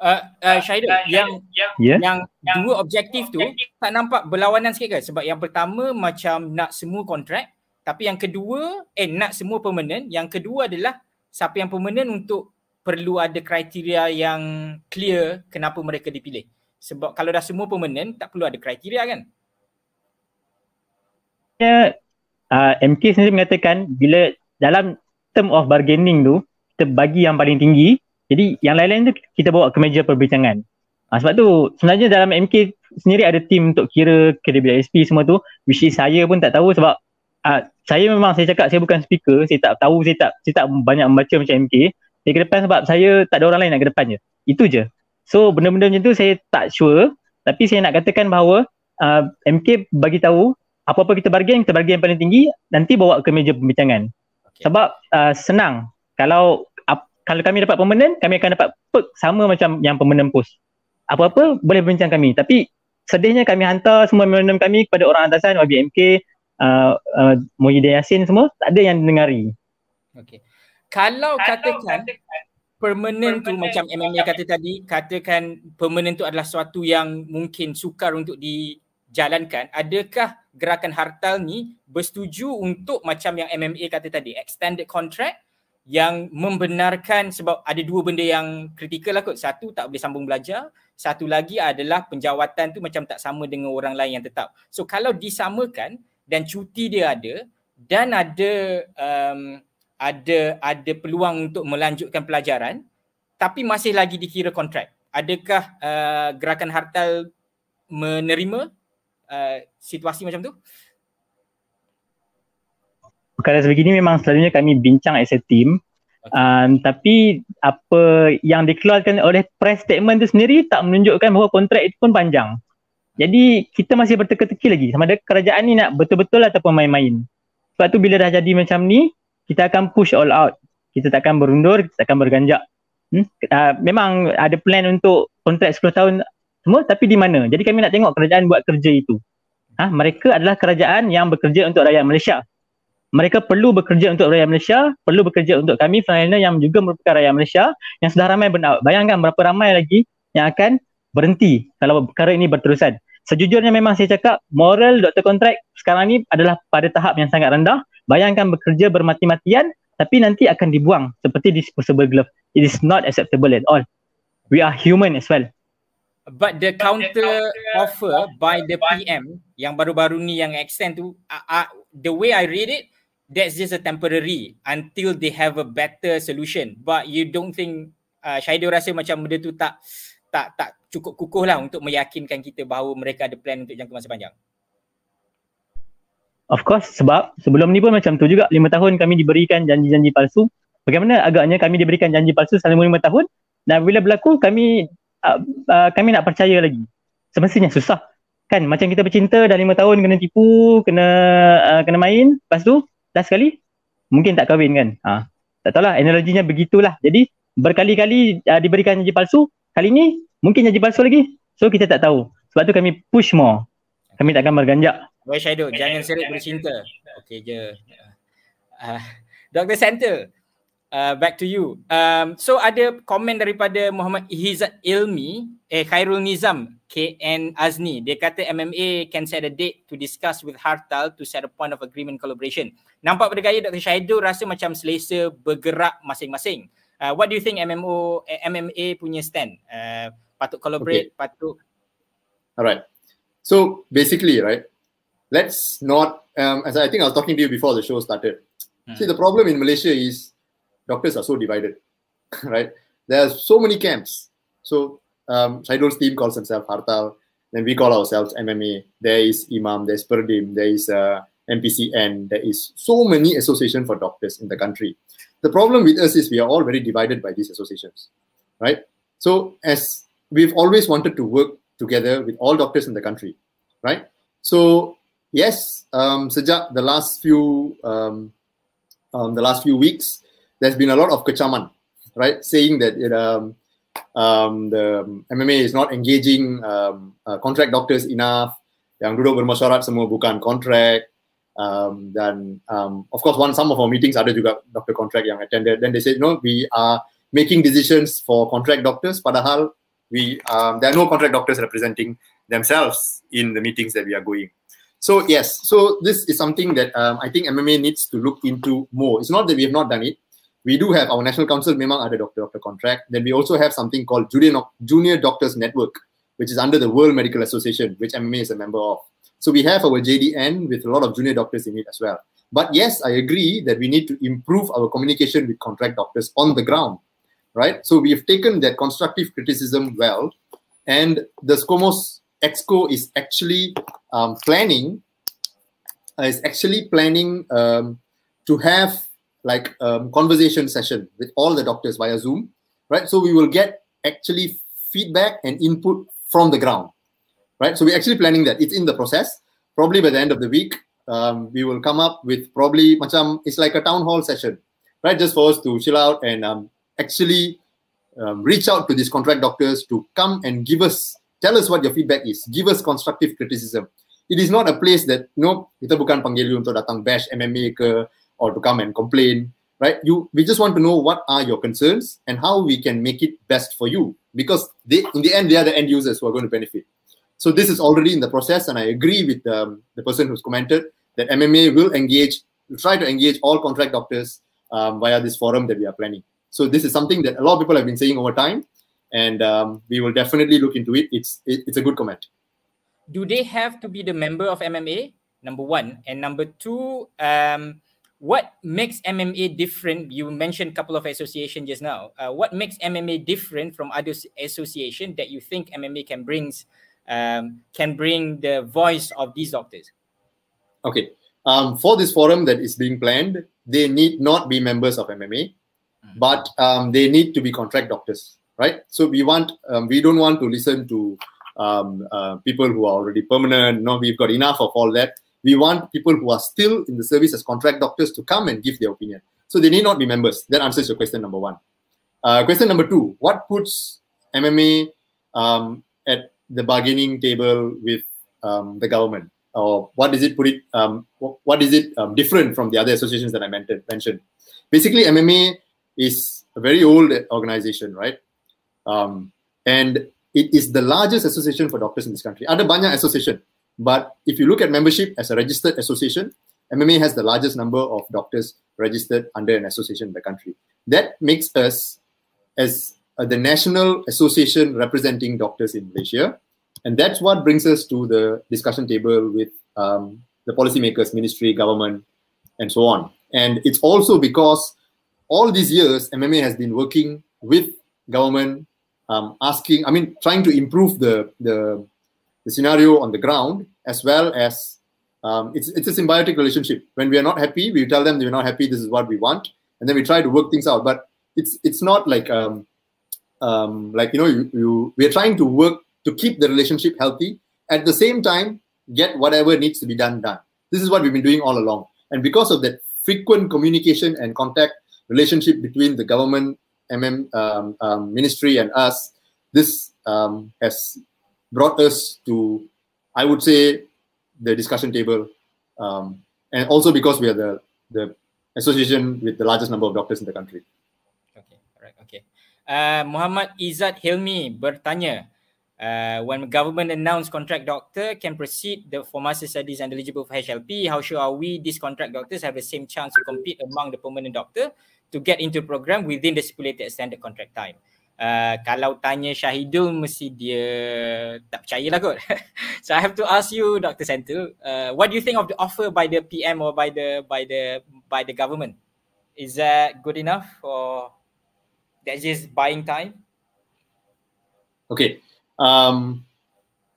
Uh, uh, Syahidul uh, yang yang, yeah? yang yang dua objektif tu tak nampak berlawanan sikit ke sebab yang pertama macam nak semua kontrak tapi yang kedua eh nak semua permanent. Yang kedua adalah siapa yang permanent untuk perlu ada kriteria yang clear kenapa mereka dipilih. Sebab kalau dah semua permanent tak perlu ada kriteria kan uh, MK sendiri mengatakan bila dalam term of bargaining tu kita bagi yang paling tinggi jadi yang lain-lain tu kita bawa ke meja perbincangan. Uh, sebab tu sebenarnya dalam MK sendiri ada tim untuk kira KWSP semua tu which is saya pun tak tahu sebab uh, saya memang saya cakap saya bukan speaker saya tak tahu saya tak saya tak banyak membaca macam MK saya ke depan sebab saya tak ada orang lain nak ke depan je. Itu je. So benda-benda macam tu saya tak sure tapi saya nak katakan bahawa uh, MK bagi tahu apa-apa kita bargain, kita bargain yang paling tinggi, nanti bawa ke meja pembincangan. Okay. Sebab uh, senang. Kalau uh, kalau kami dapat permanent, kami akan dapat perk sama macam yang permanent post. Apa-apa boleh bincang kami. Tapi sedihnya kami hantar semua memorandum kami kepada orang atasan, YBMK, uh, uh, Muhyiddin Yassin semua, tak ada yang dengari. Okay. Kalau, katakan, katakan permanent tu macam MMA kata tadi, katakan permanent tu adalah sesuatu yang mungkin sukar untuk dijalankan, adakah gerakan hartal ni bersetuju untuk macam yang MMA kata tadi extended contract yang membenarkan sebab ada dua benda yang kritikal lah kot. Satu tak boleh sambung belajar. Satu lagi adalah penjawatan tu macam tak sama dengan orang lain yang tetap. So kalau disamakan dan cuti dia ada dan ada um, ada ada peluang untuk melanjutkan pelajaran tapi masih lagi dikira kontrak adakah uh, gerakan hartal menerima uh, situasi macam tu? Perkara sebegini memang selalunya kami bincang as a team. Okay. Um, tapi apa yang dikeluarkan oleh press statement tu sendiri tak menunjukkan bahawa kontrak itu pun panjang. Jadi kita masih berteka-teki lagi sama ada kerajaan ni nak betul-betul ataupun main-main. Sebab tu bila dah jadi macam ni, kita akan push all out. Kita takkan berundur, kita takkan berganjak. Hmm? Uh, memang ada plan untuk kontrak 10 tahun semua tapi di mana? Jadi kami nak tengok kerajaan buat kerja itu. Ha, mereka adalah kerajaan yang bekerja untuk rakyat Malaysia. mereka perlu bekerja untuk rakyat Malaysia, perlu bekerja untuk kami frontliner yang juga merupakan rakyat Malaysia yang sudah ramai bayangkan berapa ramai lagi yang akan berhenti kalau perkara ini berterusan. Sejujurnya memang saya cakap moral doktor kontrak sekarang ni adalah pada tahap yang sangat rendah. Bayangkan bekerja bermati-matian tapi nanti akan dibuang seperti disposable glove. It is not acceptable at all. We are human as well. But the counter offer by the PM yang baru-baru ni yang extend tu, uh, uh, the way I read it, that's just a temporary until they have a better solution. But you don't think uh, Syahidul rasa macam benda tu tak tak tak cukup kukuh lah untuk meyakinkan kita bahawa mereka ada plan untuk jangka masa panjang. Of course sebab sebelum ni pun macam tu juga lima tahun kami diberikan janji-janji palsu. Bagaimana agaknya kami diberikan janji palsu selama lima tahun dan bila berlaku kami uh, uh, kami nak percaya lagi. Semestinya susah. Kan macam kita bercinta dah lima tahun kena tipu, kena uh, kena main, lepas tu last sekali mungkin tak kahwin kan. Ha. Tak tahulah analoginya begitulah. Jadi berkali-kali uh, diberikan janji palsu, kali ni mungkin janji palsu lagi. So kita tak tahu. Sebab tu kami push more. Kami takkan berganjak. Boy Shadow, jangan serik bercinta. Okey je. Uh, Dr. Center, uh, back to you. Um, so ada komen daripada Muhammad Ihizat Ilmi, eh Khairul Nizam, KN Azni. Dia kata MMA can set a date to discuss with Hartal to set a point of agreement collaboration. Nampak pada gaya Dr. Syahidul rasa macam selesa bergerak masing-masing. Uh, what do you think MMO, eh, MMA punya stand? Uh, patut collaborate, okay. patut... Alright. So basically, right, let's not, um, as I think I was talking to you before the show started. Hmm. See, the problem in Malaysia is doctors are so divided, (laughs) right? There are so many camps. So um, Shaidul's team calls himself Hartal. Then we call ourselves MMA. There is Imam, there's Perdim, there is uh, MPCN. There is so many associations for doctors in the country. The problem with us is we are all very divided by these associations, right? So as we've always wanted to work together with all doctors in the country, right? So yes, um, sejak the last few um, um, the last few weeks, there's been a lot of kecaman, right? Saying that it, um, um, the MMA is not engaging um, uh, contract doctors enough. Yang duduk bermesyuarat semua bukan contract. Um, dan um, of course, one some of our meetings ada juga doctor contract yang attended. Then they said, no, we are making decisions for contract doctors. Padahal we um, there are no contract doctors representing themselves in the meetings that we are going. So yes, so this is something that um, I think MMA needs to look into more. It's not that we have not done it we do have our national council memang ada doctor doctor contract. Then we also have something called junior junior doctors network which is under the world medical association which mma is a member of. So we have our jdn with a lot of junior doctors in it as well. But yes i agree that we need to improve our communication with contract doctors on the ground right? So we have taken that constructive criticism well and the scomos exco is actually um, planning uh, is actually planning um, to have like um, conversation session with all the doctors via Zoom, right? So we will get actually feedback and input from the ground, right? So we're actually planning that. It's in the process. Probably by the end of the week, um, we will come up with probably macam it's like a town hall session, right? Just for us to chill out and um, actually um, reach out to these contract doctors to come and give us, tell us what your feedback is, give us constructive criticism. It is not a place that, know, kita bukan panggil untuk datang bash MMA ke, or to come and complain right? You we just want to know what are your concerns and how we can make it best for you. Because they in the end they are the end users who are going to benefit. So this is already in the process and i agree with um, the person who's commented that mma will engage will try to engage all contract doctors um, via this forum that we are planning. So this is something that a lot of people have been saying over time and um, we will definitely look into it. It's it, it's a good comment. Do they have to be the member of mma number one. And number two um, what makes MMA different? You mentioned a couple of associations just now. Uh, what makes MMA different from other association that you think MMA can brings um, can bring the voice of these doctors? Okay, um, for this forum that is being planned, they need not be members of MMA, mm-hmm. but um, they need to be contract doctors, right? So we want um, we don't want to listen to um, uh, people who are already permanent. No, we've got enough of all that we want people who are still in the service as contract doctors to come and give their opinion. So they need not be members. That answers your question number one. Uh, question number two What puts MMA um, at the bargaining table with um, the government? or what is it put it um, what is it um, different from the other associations that I mentioned? Basically, MMA is a very old organization, right? Um, and it is the largest association for doctors in this country. Ada banyak association, but if you look at membership as a registered association, MMA has the largest number of doctors registered under an association in the country. That makes us as uh, the national association representing doctors in Malaysia, and that's what brings us to the discussion table with um, the policymakers, ministry, government, and so on. And it's also because all these years, MMA has been working with government, um, asking, I mean, trying to improve the, the, the scenario on the ground, as well as um, it's, it's a symbiotic relationship. When we are not happy, we tell them we're not happy, this is what we want, and then we try to work things out. But it's it's not like um, um, like you know you, you we are trying to work to keep the relationship healthy at the same time get whatever needs to be done done this is what we've been doing all along and because of that frequent communication and contact relationship between the government mm um, ministry and us this um, has brought us to i would say the discussion table um, and also because we are the the association with the largest number of doctors in the country okay all right okay uh, muhammad izzat hilmi bertanya uh, when government announced contract doctor can proceed the master studies and eligible for HLP, how sure are we these contract doctors have the same chance to compete among the permanent doctor to get into program within the stipulated standard contract time? Uh, kalau tanya Syahidul mesti dia tak percaya lah kot. (laughs) so I have to ask you Dr. Sentul, uh, what do you think of the offer by the PM or by the by the by the government? Is that good enough or that's just buying time? Okay, um,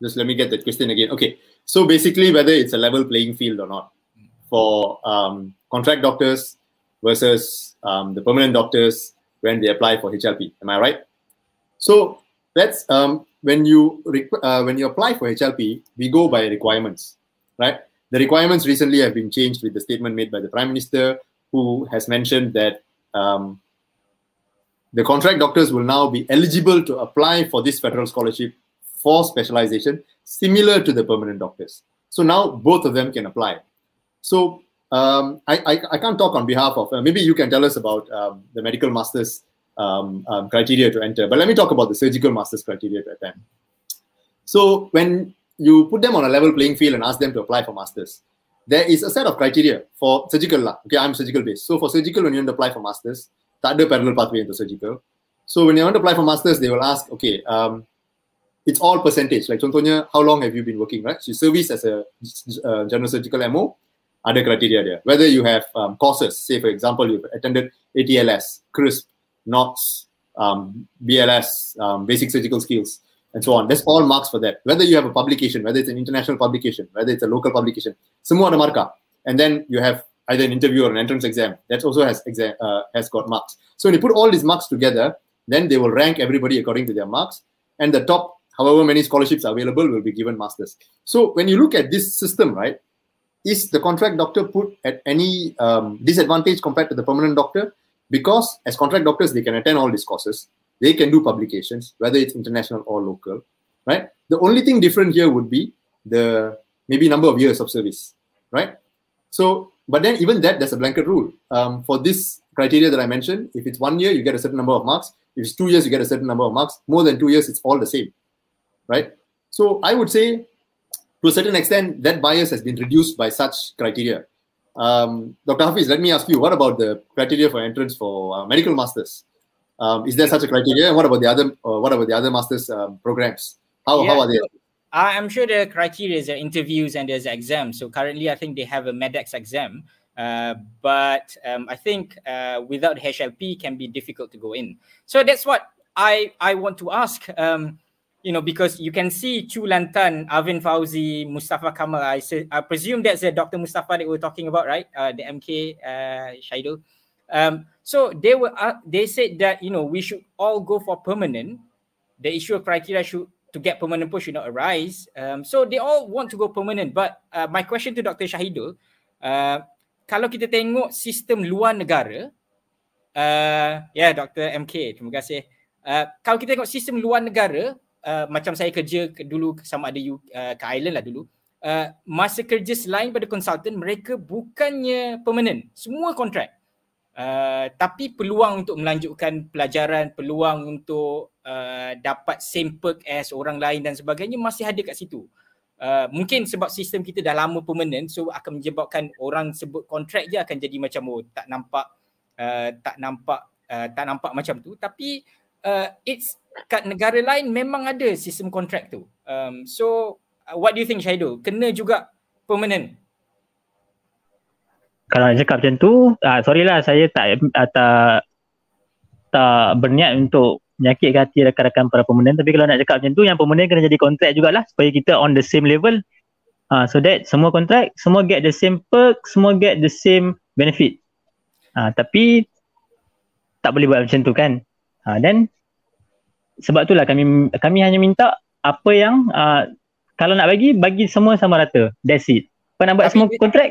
just let me get that question again. Okay, so basically, whether it's a level playing field or not for um, contract doctors versus um, the permanent doctors when they apply for HLP. Am I right? So that's um, when you requ- uh, when you apply for HLP, we go by requirements, right? The requirements recently have been changed with the statement made by the Prime Minister, who has mentioned that um, the contract doctors will now be eligible to apply for this federal scholarship for specialization, similar to the permanent doctors. So now both of them can apply. So um, I, I, I, can't talk on behalf of, uh, maybe you can tell us about um, the medical master's um, um, criteria to enter, but let me talk about the surgical master's criteria to attend. So when you put them on a level playing field and ask them to apply for masters, there is a set of criteria for surgical. Okay, I'm surgical based. So for surgical, when you want to apply for masters, tak ada parallel pathway into surgical. So when you want to apply for masters, they will ask, okay, um, it's all percentage. Like contohnya, how long have you been working, right? So you service as a uh, general surgical MO, other criteria there. Whether you have um, courses, say for example, you've attended ATLS, CRISP, NOTS, um, BLS, um, basic surgical skills, and so on. That's all marks for that. Whether you have a publication, whether it's an international publication, whether it's a local publication, semua ada marka. And then you have either an interview or an entrance exam that also has exam uh, has got marks. So when you put all these marks together, then they will rank everybody according to their marks, and the top however many scholarships are available will be given masters. So when you look at this system, right, is the contract doctor put at any um, disadvantage compared to the permanent doctor? Because as contract doctors, they can attend all these courses, they can do publications, whether it's international or local, right? The only thing different here would be the maybe number of years of service, right? So but then even that, there's a blanket rule. Um, for this criteria that I mentioned, if it's one year, you get a certain number of marks. If it's two years, you get a certain number of marks. More than two years, it's all the same, right? So I would say, to a certain extent, that bias has been reduced by such criteria. Um, Dr. Hafiz, let me ask you, what about the criteria for entrance for uh, medical masters? Um, is there such a criteria? And what about the other? Uh, what about the other masters um, programs? How, yeah. how are they? I'm sure the criteria is interviews and there's exams. So currently, I think they have a MEDEX exam. Uh, but um, I think uh, without HLP can be difficult to go in. So that's what I I want to ask. Um, you know, because you can see Chu Lantan, Arvin Fauzi, Mustafa Kamal. I, say, I presume that's the Dr. Mustafa that we're talking about, right? Uh, the MK uh, Shaidul. Um, so they were uh, they said that you know we should all go for permanent. The issue of criteria should to get permanent post should not arise. Um, so they all want to go permanent. But uh, my question to Dr. Shahidul, uh, kalau kita tengok sistem luar negara, uh, yeah, Dr. MK, terima kasih. Uh, kalau kita tengok sistem luar negara, uh, macam saya kerja dulu sama ada uh, ke Ireland lah dulu, uh, masa kerja selain pada konsultan mereka bukannya permanent. Semua kontrak. Uh, tapi peluang untuk melanjutkan pelajaran peluang untuk uh, dapat same perk as orang lain dan sebagainya masih ada kat situ. Uh, mungkin sebab sistem kita dah lama permanent so akan menyebabkan orang sebut kontrak je akan jadi macam oh tak nampak uh, tak nampak uh, tak nampak macam tu. Tapi uh, it's kat negara lain memang ada sistem kontrak tu. Um, so uh, what do you think Syahidul? Kena juga permanent? Kalau nak cakap macam tu, uh, sorry lah saya tak, uh, tak tak berniat untuk menyakit hati rakan-rakan para permanent tapi kalau nak cakap macam tu yang permanent kena jadi kontrak jugalah supaya kita on the same level uh, so that semua kontrak semua get the same perk semua get the same benefit uh, tapi tak boleh buat macam tu kan uh, then sebab itulah kami kami hanya minta apa yang uh, kalau nak bagi bagi semua sama rata. That's it. Apa nak buat tapi, semua kontrak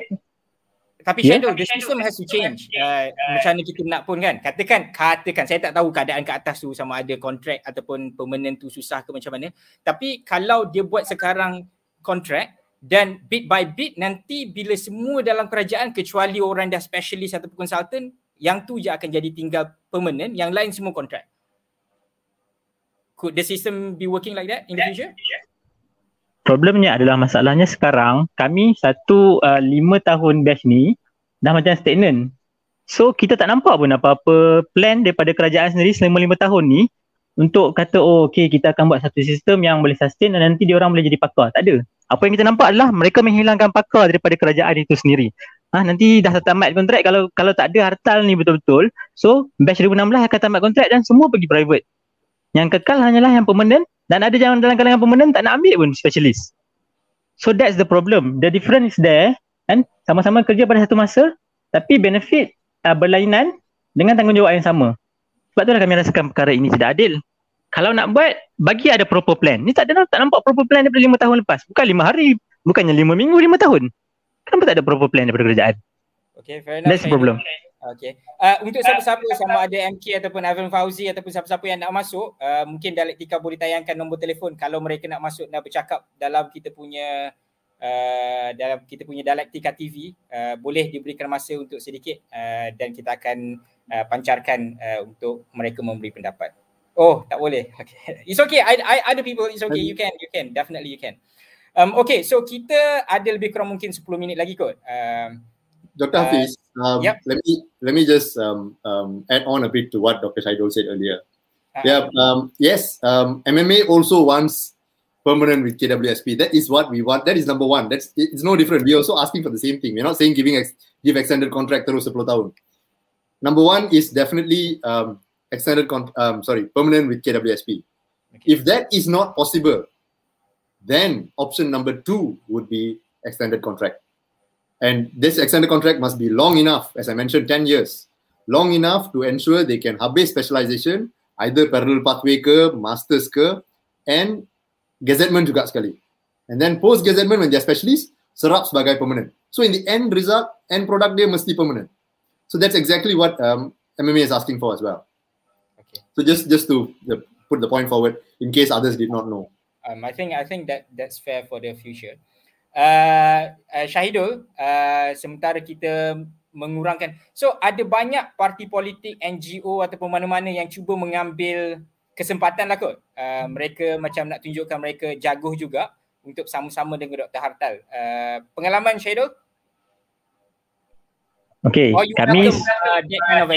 tapi yeah. Shadow the system has to change. Uh, macam mana kita nak pun kan. Katakan katakan saya tak tahu keadaan ke atas tu sama ada kontrak ataupun permanent tu susah ke macam mana. Tapi kalau dia buat sekarang kontrak dan bit by bit nanti bila semua dalam kerajaan kecuali orang dah specialist ataupun consultant yang tu je akan jadi tinggal permanent yang lain semua kontrak could the system be working like that in the future? Problemnya adalah masalahnya sekarang kami satu uh, lima tahun batch ni dah macam stagnant. So kita tak nampak pun apa-apa plan daripada kerajaan sendiri selama lima tahun ni untuk kata oh okay kita akan buat satu sistem yang boleh sustain dan nanti dia orang boleh jadi pakar. Tak ada. Apa yang kita nampak adalah mereka menghilangkan pakar daripada kerajaan itu sendiri. Ah ha, nanti dah tamat kontrak kalau kalau tak ada hartal ni betul-betul. So batch 2016 akan tamat kontrak dan semua pergi private. Yang kekal hanyalah yang permanent dan ada yang dalam kalangan permanent tak nak ambil pun specialist. So that's the problem. The difference is there kan sama-sama kerja pada satu masa tapi benefit uh, berlainan dengan tanggungjawab yang sama. Sebab itulah kami rasakan perkara ini tidak adil. Kalau nak buat, bagi ada proper plan. Ni tak ada tak nampak proper plan daripada lima tahun lepas. Bukan lima hari, bukannya lima minggu, lima tahun. Kenapa tak ada proper plan daripada kerajaan? Okay, fair enough. That's the problem. Okay. Okay. Uh, untuk siapa-siapa sama ada MK ataupun Evan Fauzi ataupun siapa-siapa yang nak masuk, uh, mungkin Dialektika boleh tayangkan nombor telefon kalau mereka nak masuk nak bercakap dalam kita punya uh, dalam kita punya Dialektika TV, uh, boleh diberikan masa untuk sedikit uh, dan kita akan uh, pancarkan uh, untuk mereka memberi pendapat. Oh, tak boleh. Okay. (laughs) It's okay. I, I, other people, it's okay. You can, you can. Definitely you can. Um, okay, so kita ada lebih kurang mungkin 10 minit lagi kot. Um, Dr. Uh, Hafiz, um, yep. let me let me just um, um, add on a bit to what Dr. Shaidol said earlier. Uh, yeah, um, yes, um, MMA also wants permanent with KWSP. That is what we want. That is number one. That's it's no different. We're also asking for the same thing. We're not saying giving ex, give extended contract terus 10 tahun. Number one is definitely um, extended con- um, sorry permanent with KWSP. Okay. If that is not possible, then option number two would be extended contract. And this extended contract must be long enough, as I mentioned, 10 years, long enough to ensure they can have habis specialization, either parallel pathway ke, masters ke, and gazettement juga sekali. And then post gazettement when they're specialist, serap sebagai permanent. So in the end result, end product dia mesti permanent. So that's exactly what um, MMA is asking for as well. Okay. So just just to uh, put the point forward in case others did not know. Um, I think I think that that's fair for the future uh, uh, Syahidul uh, sementara kita mengurangkan. So ada banyak parti politik NGO ataupun mana-mana yang cuba mengambil kesempatan lah kot. Uh, mereka macam nak tunjukkan mereka jaguh juga untuk sama-sama dengan Dr. Hartal. Uh, pengalaman Syahidul? Okay, oh, kami uh, kind of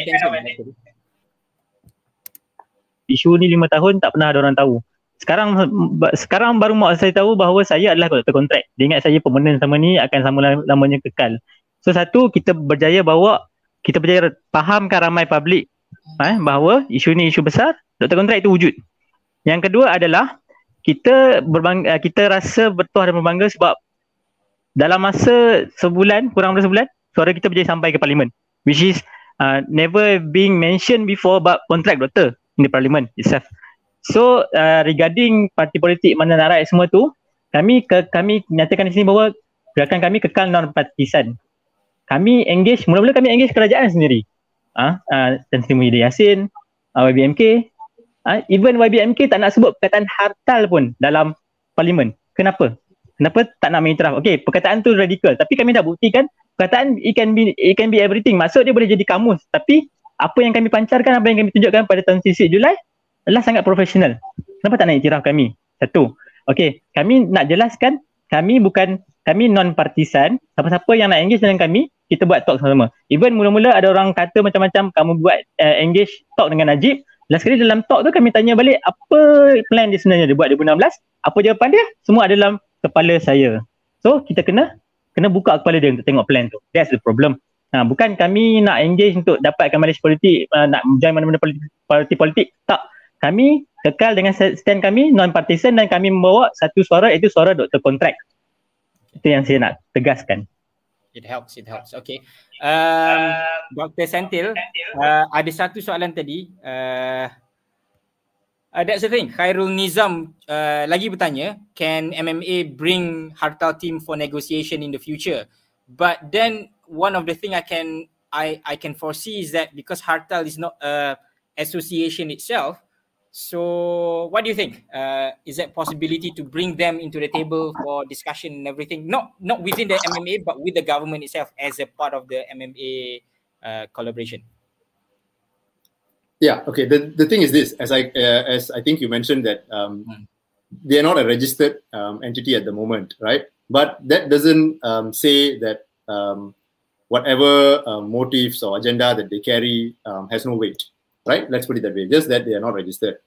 isu ni lima tahun tak pernah ada orang tahu sekarang sekarang baru mak saya tahu bahawa saya adalah doktor kontrak. Dia ingat saya permanent sama ni akan sama lamanya kekal. So satu kita berjaya bawa kita berjaya fahamkan ramai publik eh, bahawa isu ni isu besar, doktor kontrak itu wujud. Yang kedua adalah kita berbangga, eh, kita rasa bertuah dan berbangga sebab dalam masa sebulan, kurang dari sebulan, suara kita berjaya sampai ke parlimen. Which is uh, never being mentioned before about contract doktor in the parliament itself. So uh, regarding parti politik mana rakyat semua tu, kami ke, kami nyatakan di sini bahawa gerakan kami kekal non partisan. Kami engage, mula-mula kami engage kerajaan sendiri. Ah, uh, Tan Sri Muhyiddin Yassin, uh, YBMK, uh, even YBMK tak nak sebut perkataan hartal pun dalam parlimen. Kenapa? Kenapa tak nak mengiktiraf? Okay, perkataan tu radikal. Tapi kami dah buktikan perkataan it can be it can be everything. Maksud dia boleh jadi kamus. Tapi apa yang kami pancarkan, apa yang kami tunjukkan pada tahun 16 Julai adalah sangat profesional. Kenapa tak nak iktiraf kami? Satu. Okay, kami nak jelaskan kami bukan kami non partisan. Siapa-siapa yang nak engage dengan kami, kita buat talk sama-sama. Even mula-mula ada orang kata macam-macam kamu buat uh, engage talk dengan Najib. Last sekali dalam talk tu kami tanya balik apa plan dia sebenarnya dia buat 2016. Apa jawapan dia? Semua ada dalam kepala saya. So kita kena kena buka kepala dia untuk tengok plan tu. That's the problem. Ha, bukan kami nak engage untuk dapatkan Malaysia politik, uh, nak join mana-mana politik politik. Tak. Kami kekal dengan stand kami non-partisan dan kami membawa satu suara iaitu suara doktor kontrak. Itu yang saya nak tegaskan. It helps, it helps. Okay. Um, Dr. Sentil, uh, ada satu soalan tadi. Uh, uh, that's the thing. Khairul Nizam uh, lagi bertanya, can MMA bring Hartal team for negotiation in the future? But then one of the thing I can I I can foresee is that because Hartal is not a association itself, So, what do you think? Uh, is that possibility to bring them into the table for discussion and everything? Not not within the MMA, but with the government itself as a part of the MMA uh, collaboration. Yeah. Okay. The the thing is this, as I uh, as I think you mentioned that um, hmm. they are not a registered um, entity at the moment, right? But that doesn't um, say that um, whatever uh, motives or agenda that they carry um, has no weight right? Let's put it that way. Just that they are not registered.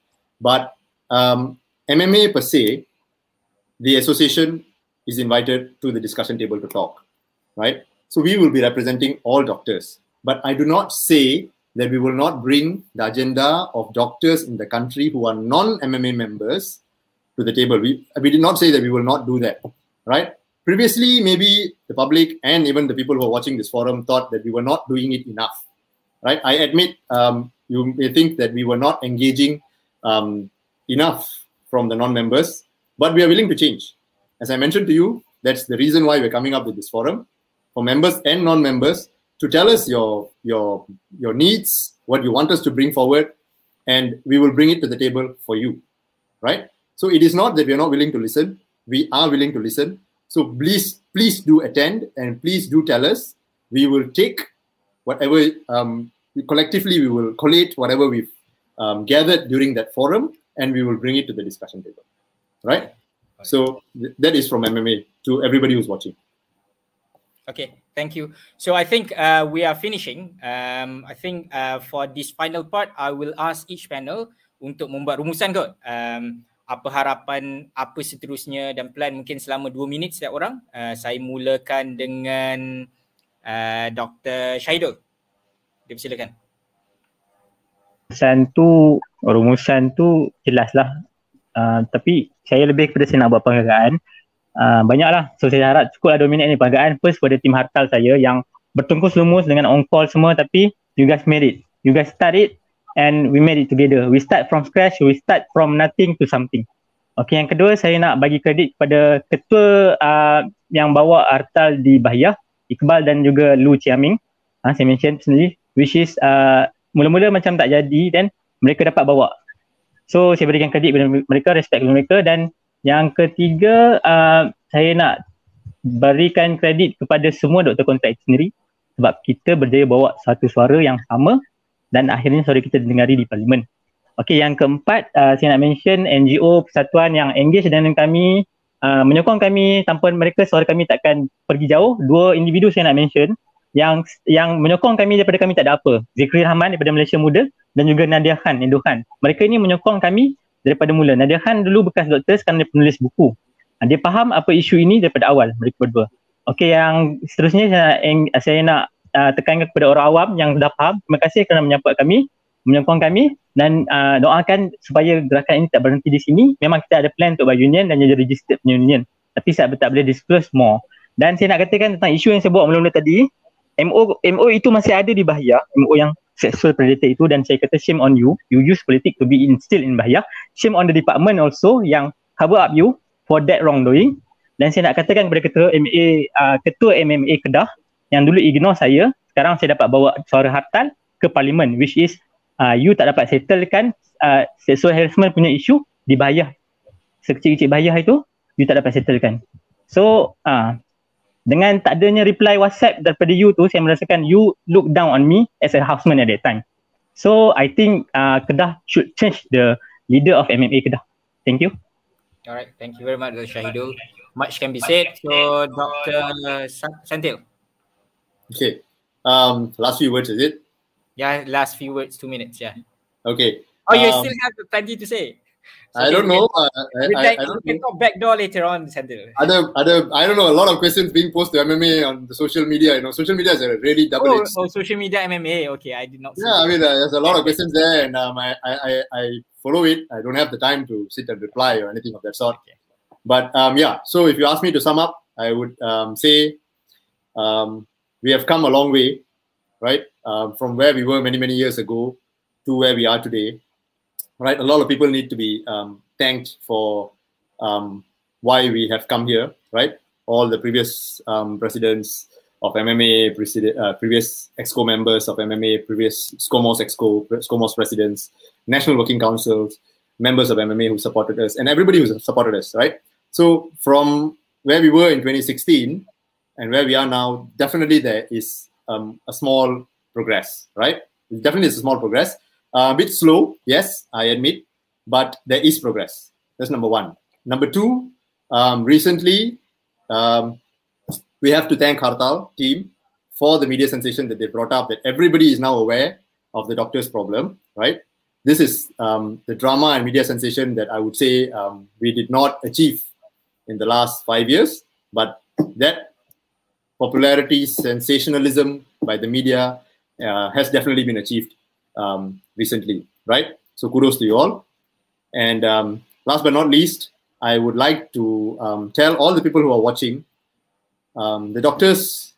But um, MMA per se, the association is invited to the discussion table to talk, right? So we will be representing all doctors. But I do not say that we will not bring the agenda of doctors in the country who are non-MMA members to the table. We, we did not say that we will not do that, right? Previously, maybe the public and even the people who are watching this forum thought that we were not doing it enough, right? I admit um, you may think that we were not engaging um, enough from the non-members, but we are willing to change. As I mentioned to you, that's the reason why we're coming up with this forum for members and non-members to tell us your your your needs, what you want us to bring forward, and we will bring it to the table for you. Right? So it is not that we are not willing to listen. We are willing to listen. So please, please do attend and please do tell us. We will take whatever um, collectively we will collate whatever we've um, gathered during that forum and we will bring it to the discussion table right? So th- that is from mma to everybody who's watching. Okay thank you. So i think uh, we are finishing. Um, i think uh, for this final part i will ask each panel untuk membuat rumusan kot. Um, apa harapan apa seterusnya dan plan mungkin selama dua minit setiap orang? Uh, saya mulakan dengan uh, Dr. Syahidul Dipersilakan. Rumusan tu, rumusan tu jelaslah. Uh, tapi saya lebih kepada saya nak buat penghargaan. Uh, banyaklah. So saya harap cukup ada minit ni penghargaan. First pada tim hartal saya yang bertungkus lumus dengan on call semua tapi you guys made it. You guys start it and we made it together. We start from scratch, we start from nothing to something. Okay, yang kedua saya nak bagi kredit kepada ketua uh, yang bawa hartal di Bahia, Iqbal dan juga Lu Chiaming. Ha, saya mention sendiri which is uh, mula-mula macam tak jadi dan mereka dapat bawa. So saya berikan kredit kepada mereka, respect kepada mereka dan yang ketiga uh, saya nak berikan kredit kepada semua doktor kontrak sendiri sebab kita berjaya bawa satu suara yang sama dan akhirnya suara kita didengari di parlimen. Okey, yang keempat uh, saya nak mention NGO persatuan yang engage dengan kami uh, menyokong kami tanpa mereka suara kami takkan pergi jauh. Dua individu saya nak mention yang yang menyokong kami daripada kami tak ada apa. Zikri Rahman daripada Malaysia Muda dan juga Nadia Khan, Indohan. Mereka ini menyokong kami daripada mula. Nadia Khan dulu bekas doktor sekarang dia penulis buku. Ha, dia faham apa isu ini daripada awal mereka berdua. Okey yang seterusnya saya, saya nak uh, tekankan kepada orang awam yang dah faham. Terima kasih kerana menyapa kami, menyokong kami dan uh, doakan supaya gerakan ini tak berhenti di sini. Memang kita ada plan untuk buat union dan jadi registered union. Tapi saya tak boleh disclose more. Dan saya nak katakan tentang isu yang saya buat mula-mula tadi, MO MO itu masih ada di Bahia, MO yang sexual predator itu dan saya kata shame on you, you use politik to be instilled in Bahia. Shame on the department also yang cover up you for that wrongdoing. Dan saya nak katakan kepada ketua MMA, uh, ketua MMA Kedah yang dulu ignore saya, sekarang saya dapat bawa suara hartan ke parlimen which is uh, you tak dapat settlekan uh, sexual harassment punya isu di Bahia. Sekecil-kecil Bahia itu, you tak dapat settlekan. So uh, dengan tak adanya reply WhatsApp daripada you tu saya merasakan you look down on me as a houseman at that time. So I think uh, Kedah should change the leader of MMA Kedah. Thank you. Alright, thank you very much Dr. Shahidul. Much can be said. So Dr. Santil. Okay. Um, last few words is it? Yeah, last few words, two minutes. Yeah. Okay. Oh, you Um, still have plenty to say. I don't know. I, we I, can- I don't can talk backdoor later on. Other, other, I don't know. A lot of questions being posed to MMA on the social media. You know, social media is a really double Oh, oh, social media MMA. Okay, I did not see. Yeah, I mean, uh, there's a lot of questions there, and um, I, I, I, I follow it. I don't have the time to sit and reply or anything of that sort. Okay. But um, yeah, so if you ask me to sum up, I would um, say um, we have come a long way, right? Um, from where we were many, many years ago to where we are today, right? A lot of people need to be um, thanked for um, why we have come here, right? All the previous um, presidents of MMA, president, uh, previous EXCO members of MMA, previous SCOMOS EXCO, SCOMOS presidents, national working councils, members of MMA who supported us, and everybody who supported us, right? So from where we were in 2016 and where we are now, definitely there is um, a small progress, right? Definitely it's a small progress. A bit slow, yes, I admit, but there is progress. That's number one. Number two, um, recently, um, we have to thank Hartal team for the media sensation that they brought up that everybody is now aware of the doctor's problem, right? This is um, the drama and media sensation that I would say um, we did not achieve in the last five years, but that popularity, sensationalism by the media uh, has definitely been achieved um, recently, right? So kudos to you all. And um, last but not least, I would like to um, tell all the people who are watching, um, the doctors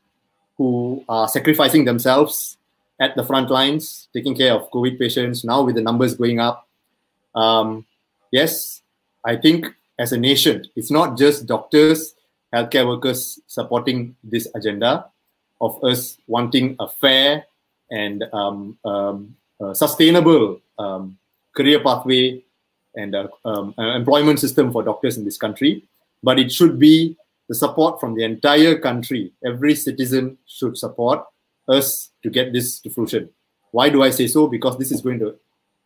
who are sacrificing themselves at the front lines, taking care of COVID patients, now with the numbers going up. Um, yes, I think as a nation, it's not just doctors, healthcare workers supporting this agenda of us wanting a fair and um, um, sustainable um, career pathway and uh, um, uh, employment system for doctors in this country, but it should be the support from the entire country. Every citizen should support us to get this to fruition. Why do I say so? Because this is going to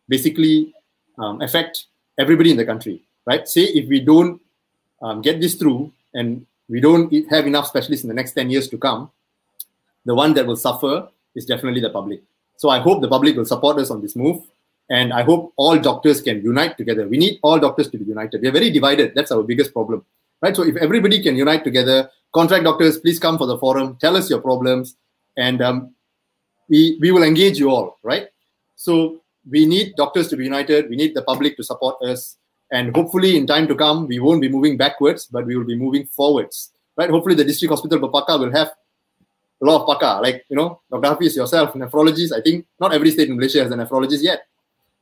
basically um, affect everybody in the country, right? Say if we don't um, get this through and we don't have enough specialists in the next 10 years to come, the one that will suffer is definitely the public. So I hope the public will support us on this move. And I hope all doctors can unite together. We need all doctors to be united. We are very divided. That's our biggest problem. Right? So if everybody can unite together, contract doctors, please come for the forum, tell us your problems, and um, we, we will engage you all, right? So we need doctors to be united. We need the public to support us. And hopefully, in time to come, we won't be moving backwards, but we will be moving forwards, right? Hopefully, the district hospital Bapaka will have a lot of paka. Like, you know, Dr. Hafiz, yourself, nephrologist. I think not every state in Malaysia has a nephrologist yet.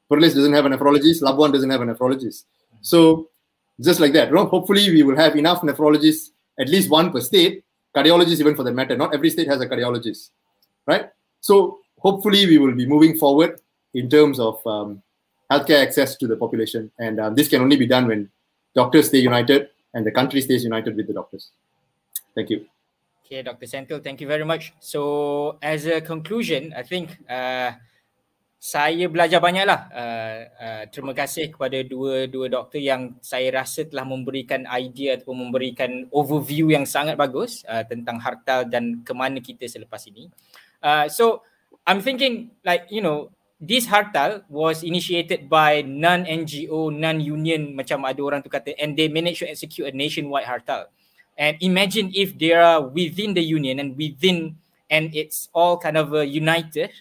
Perlis doesn't have a nephrologist. Labuan doesn't have a nephrologist. So, just like that, you know, hopefully, we will have enough nephrologists, at least one per state, cardiologists, even for that matter. Not every state has a cardiologist, right? So, hopefully, we will be moving forward in terms of um, healthcare access to the population. And um, this can only be done when doctors stay united and the country stays united with the doctors. Thank you. Okay, Dr. Sentil, thank you very much. So, as a conclusion, I think uh, saya belajar banyak lah. Uh, uh, terima kasih kepada dua-dua doktor yang saya rasa telah memberikan idea ataupun memberikan overview yang sangat bagus uh, tentang hartal dan ke mana kita selepas ini. Uh, so, I'm thinking like, you know, this hartal was initiated by non-NGO, non-union macam ada orang tu kata and they managed to execute a nationwide hartal. And imagine if they are within the union and within and it's all kind of uh, united,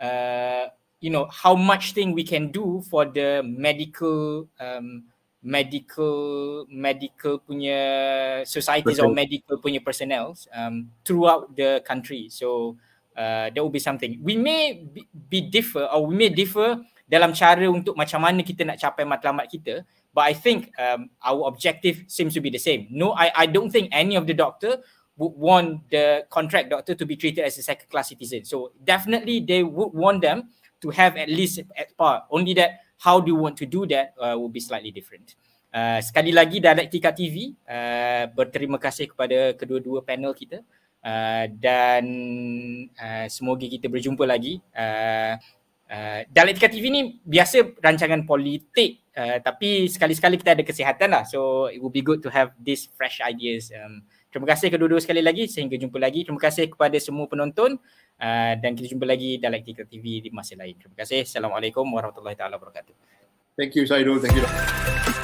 uh, you know, how much thing we can do for the medical um, medical medical punya societies or Betul. medical punya personnel um, throughout the country. So uh, that will be something. We may be, be differ or we may differ dalam cara untuk macam mana kita nak capai matlamat kita. But I think um, our objective seems to be the same. No, I, I don't think any of the doctor would want the contract doctor to be treated as a second class citizen. So definitely they would want them to have at least at par. Only that how do you want to do that uh, will be slightly different. Uh, sekali lagi Dialektika TV uh, berterima kasih kepada kedua-dua panel kita uh, dan uh, semoga kita berjumpa lagi. Uh, uh, Dialektika TV ni biasa rancangan politik uh, tapi sekali-sekali kita ada kesihatan lah. So it would be good to have these fresh ideas. Um, terima kasih kedua-dua sekali lagi sehingga jumpa lagi. Terima kasih kepada semua penonton uh, dan kita jumpa lagi Dialektika TV di masa lain. Terima kasih. Assalamualaikum warahmatullahi taala wabarakatuh. Thank you Saidul. Thank you.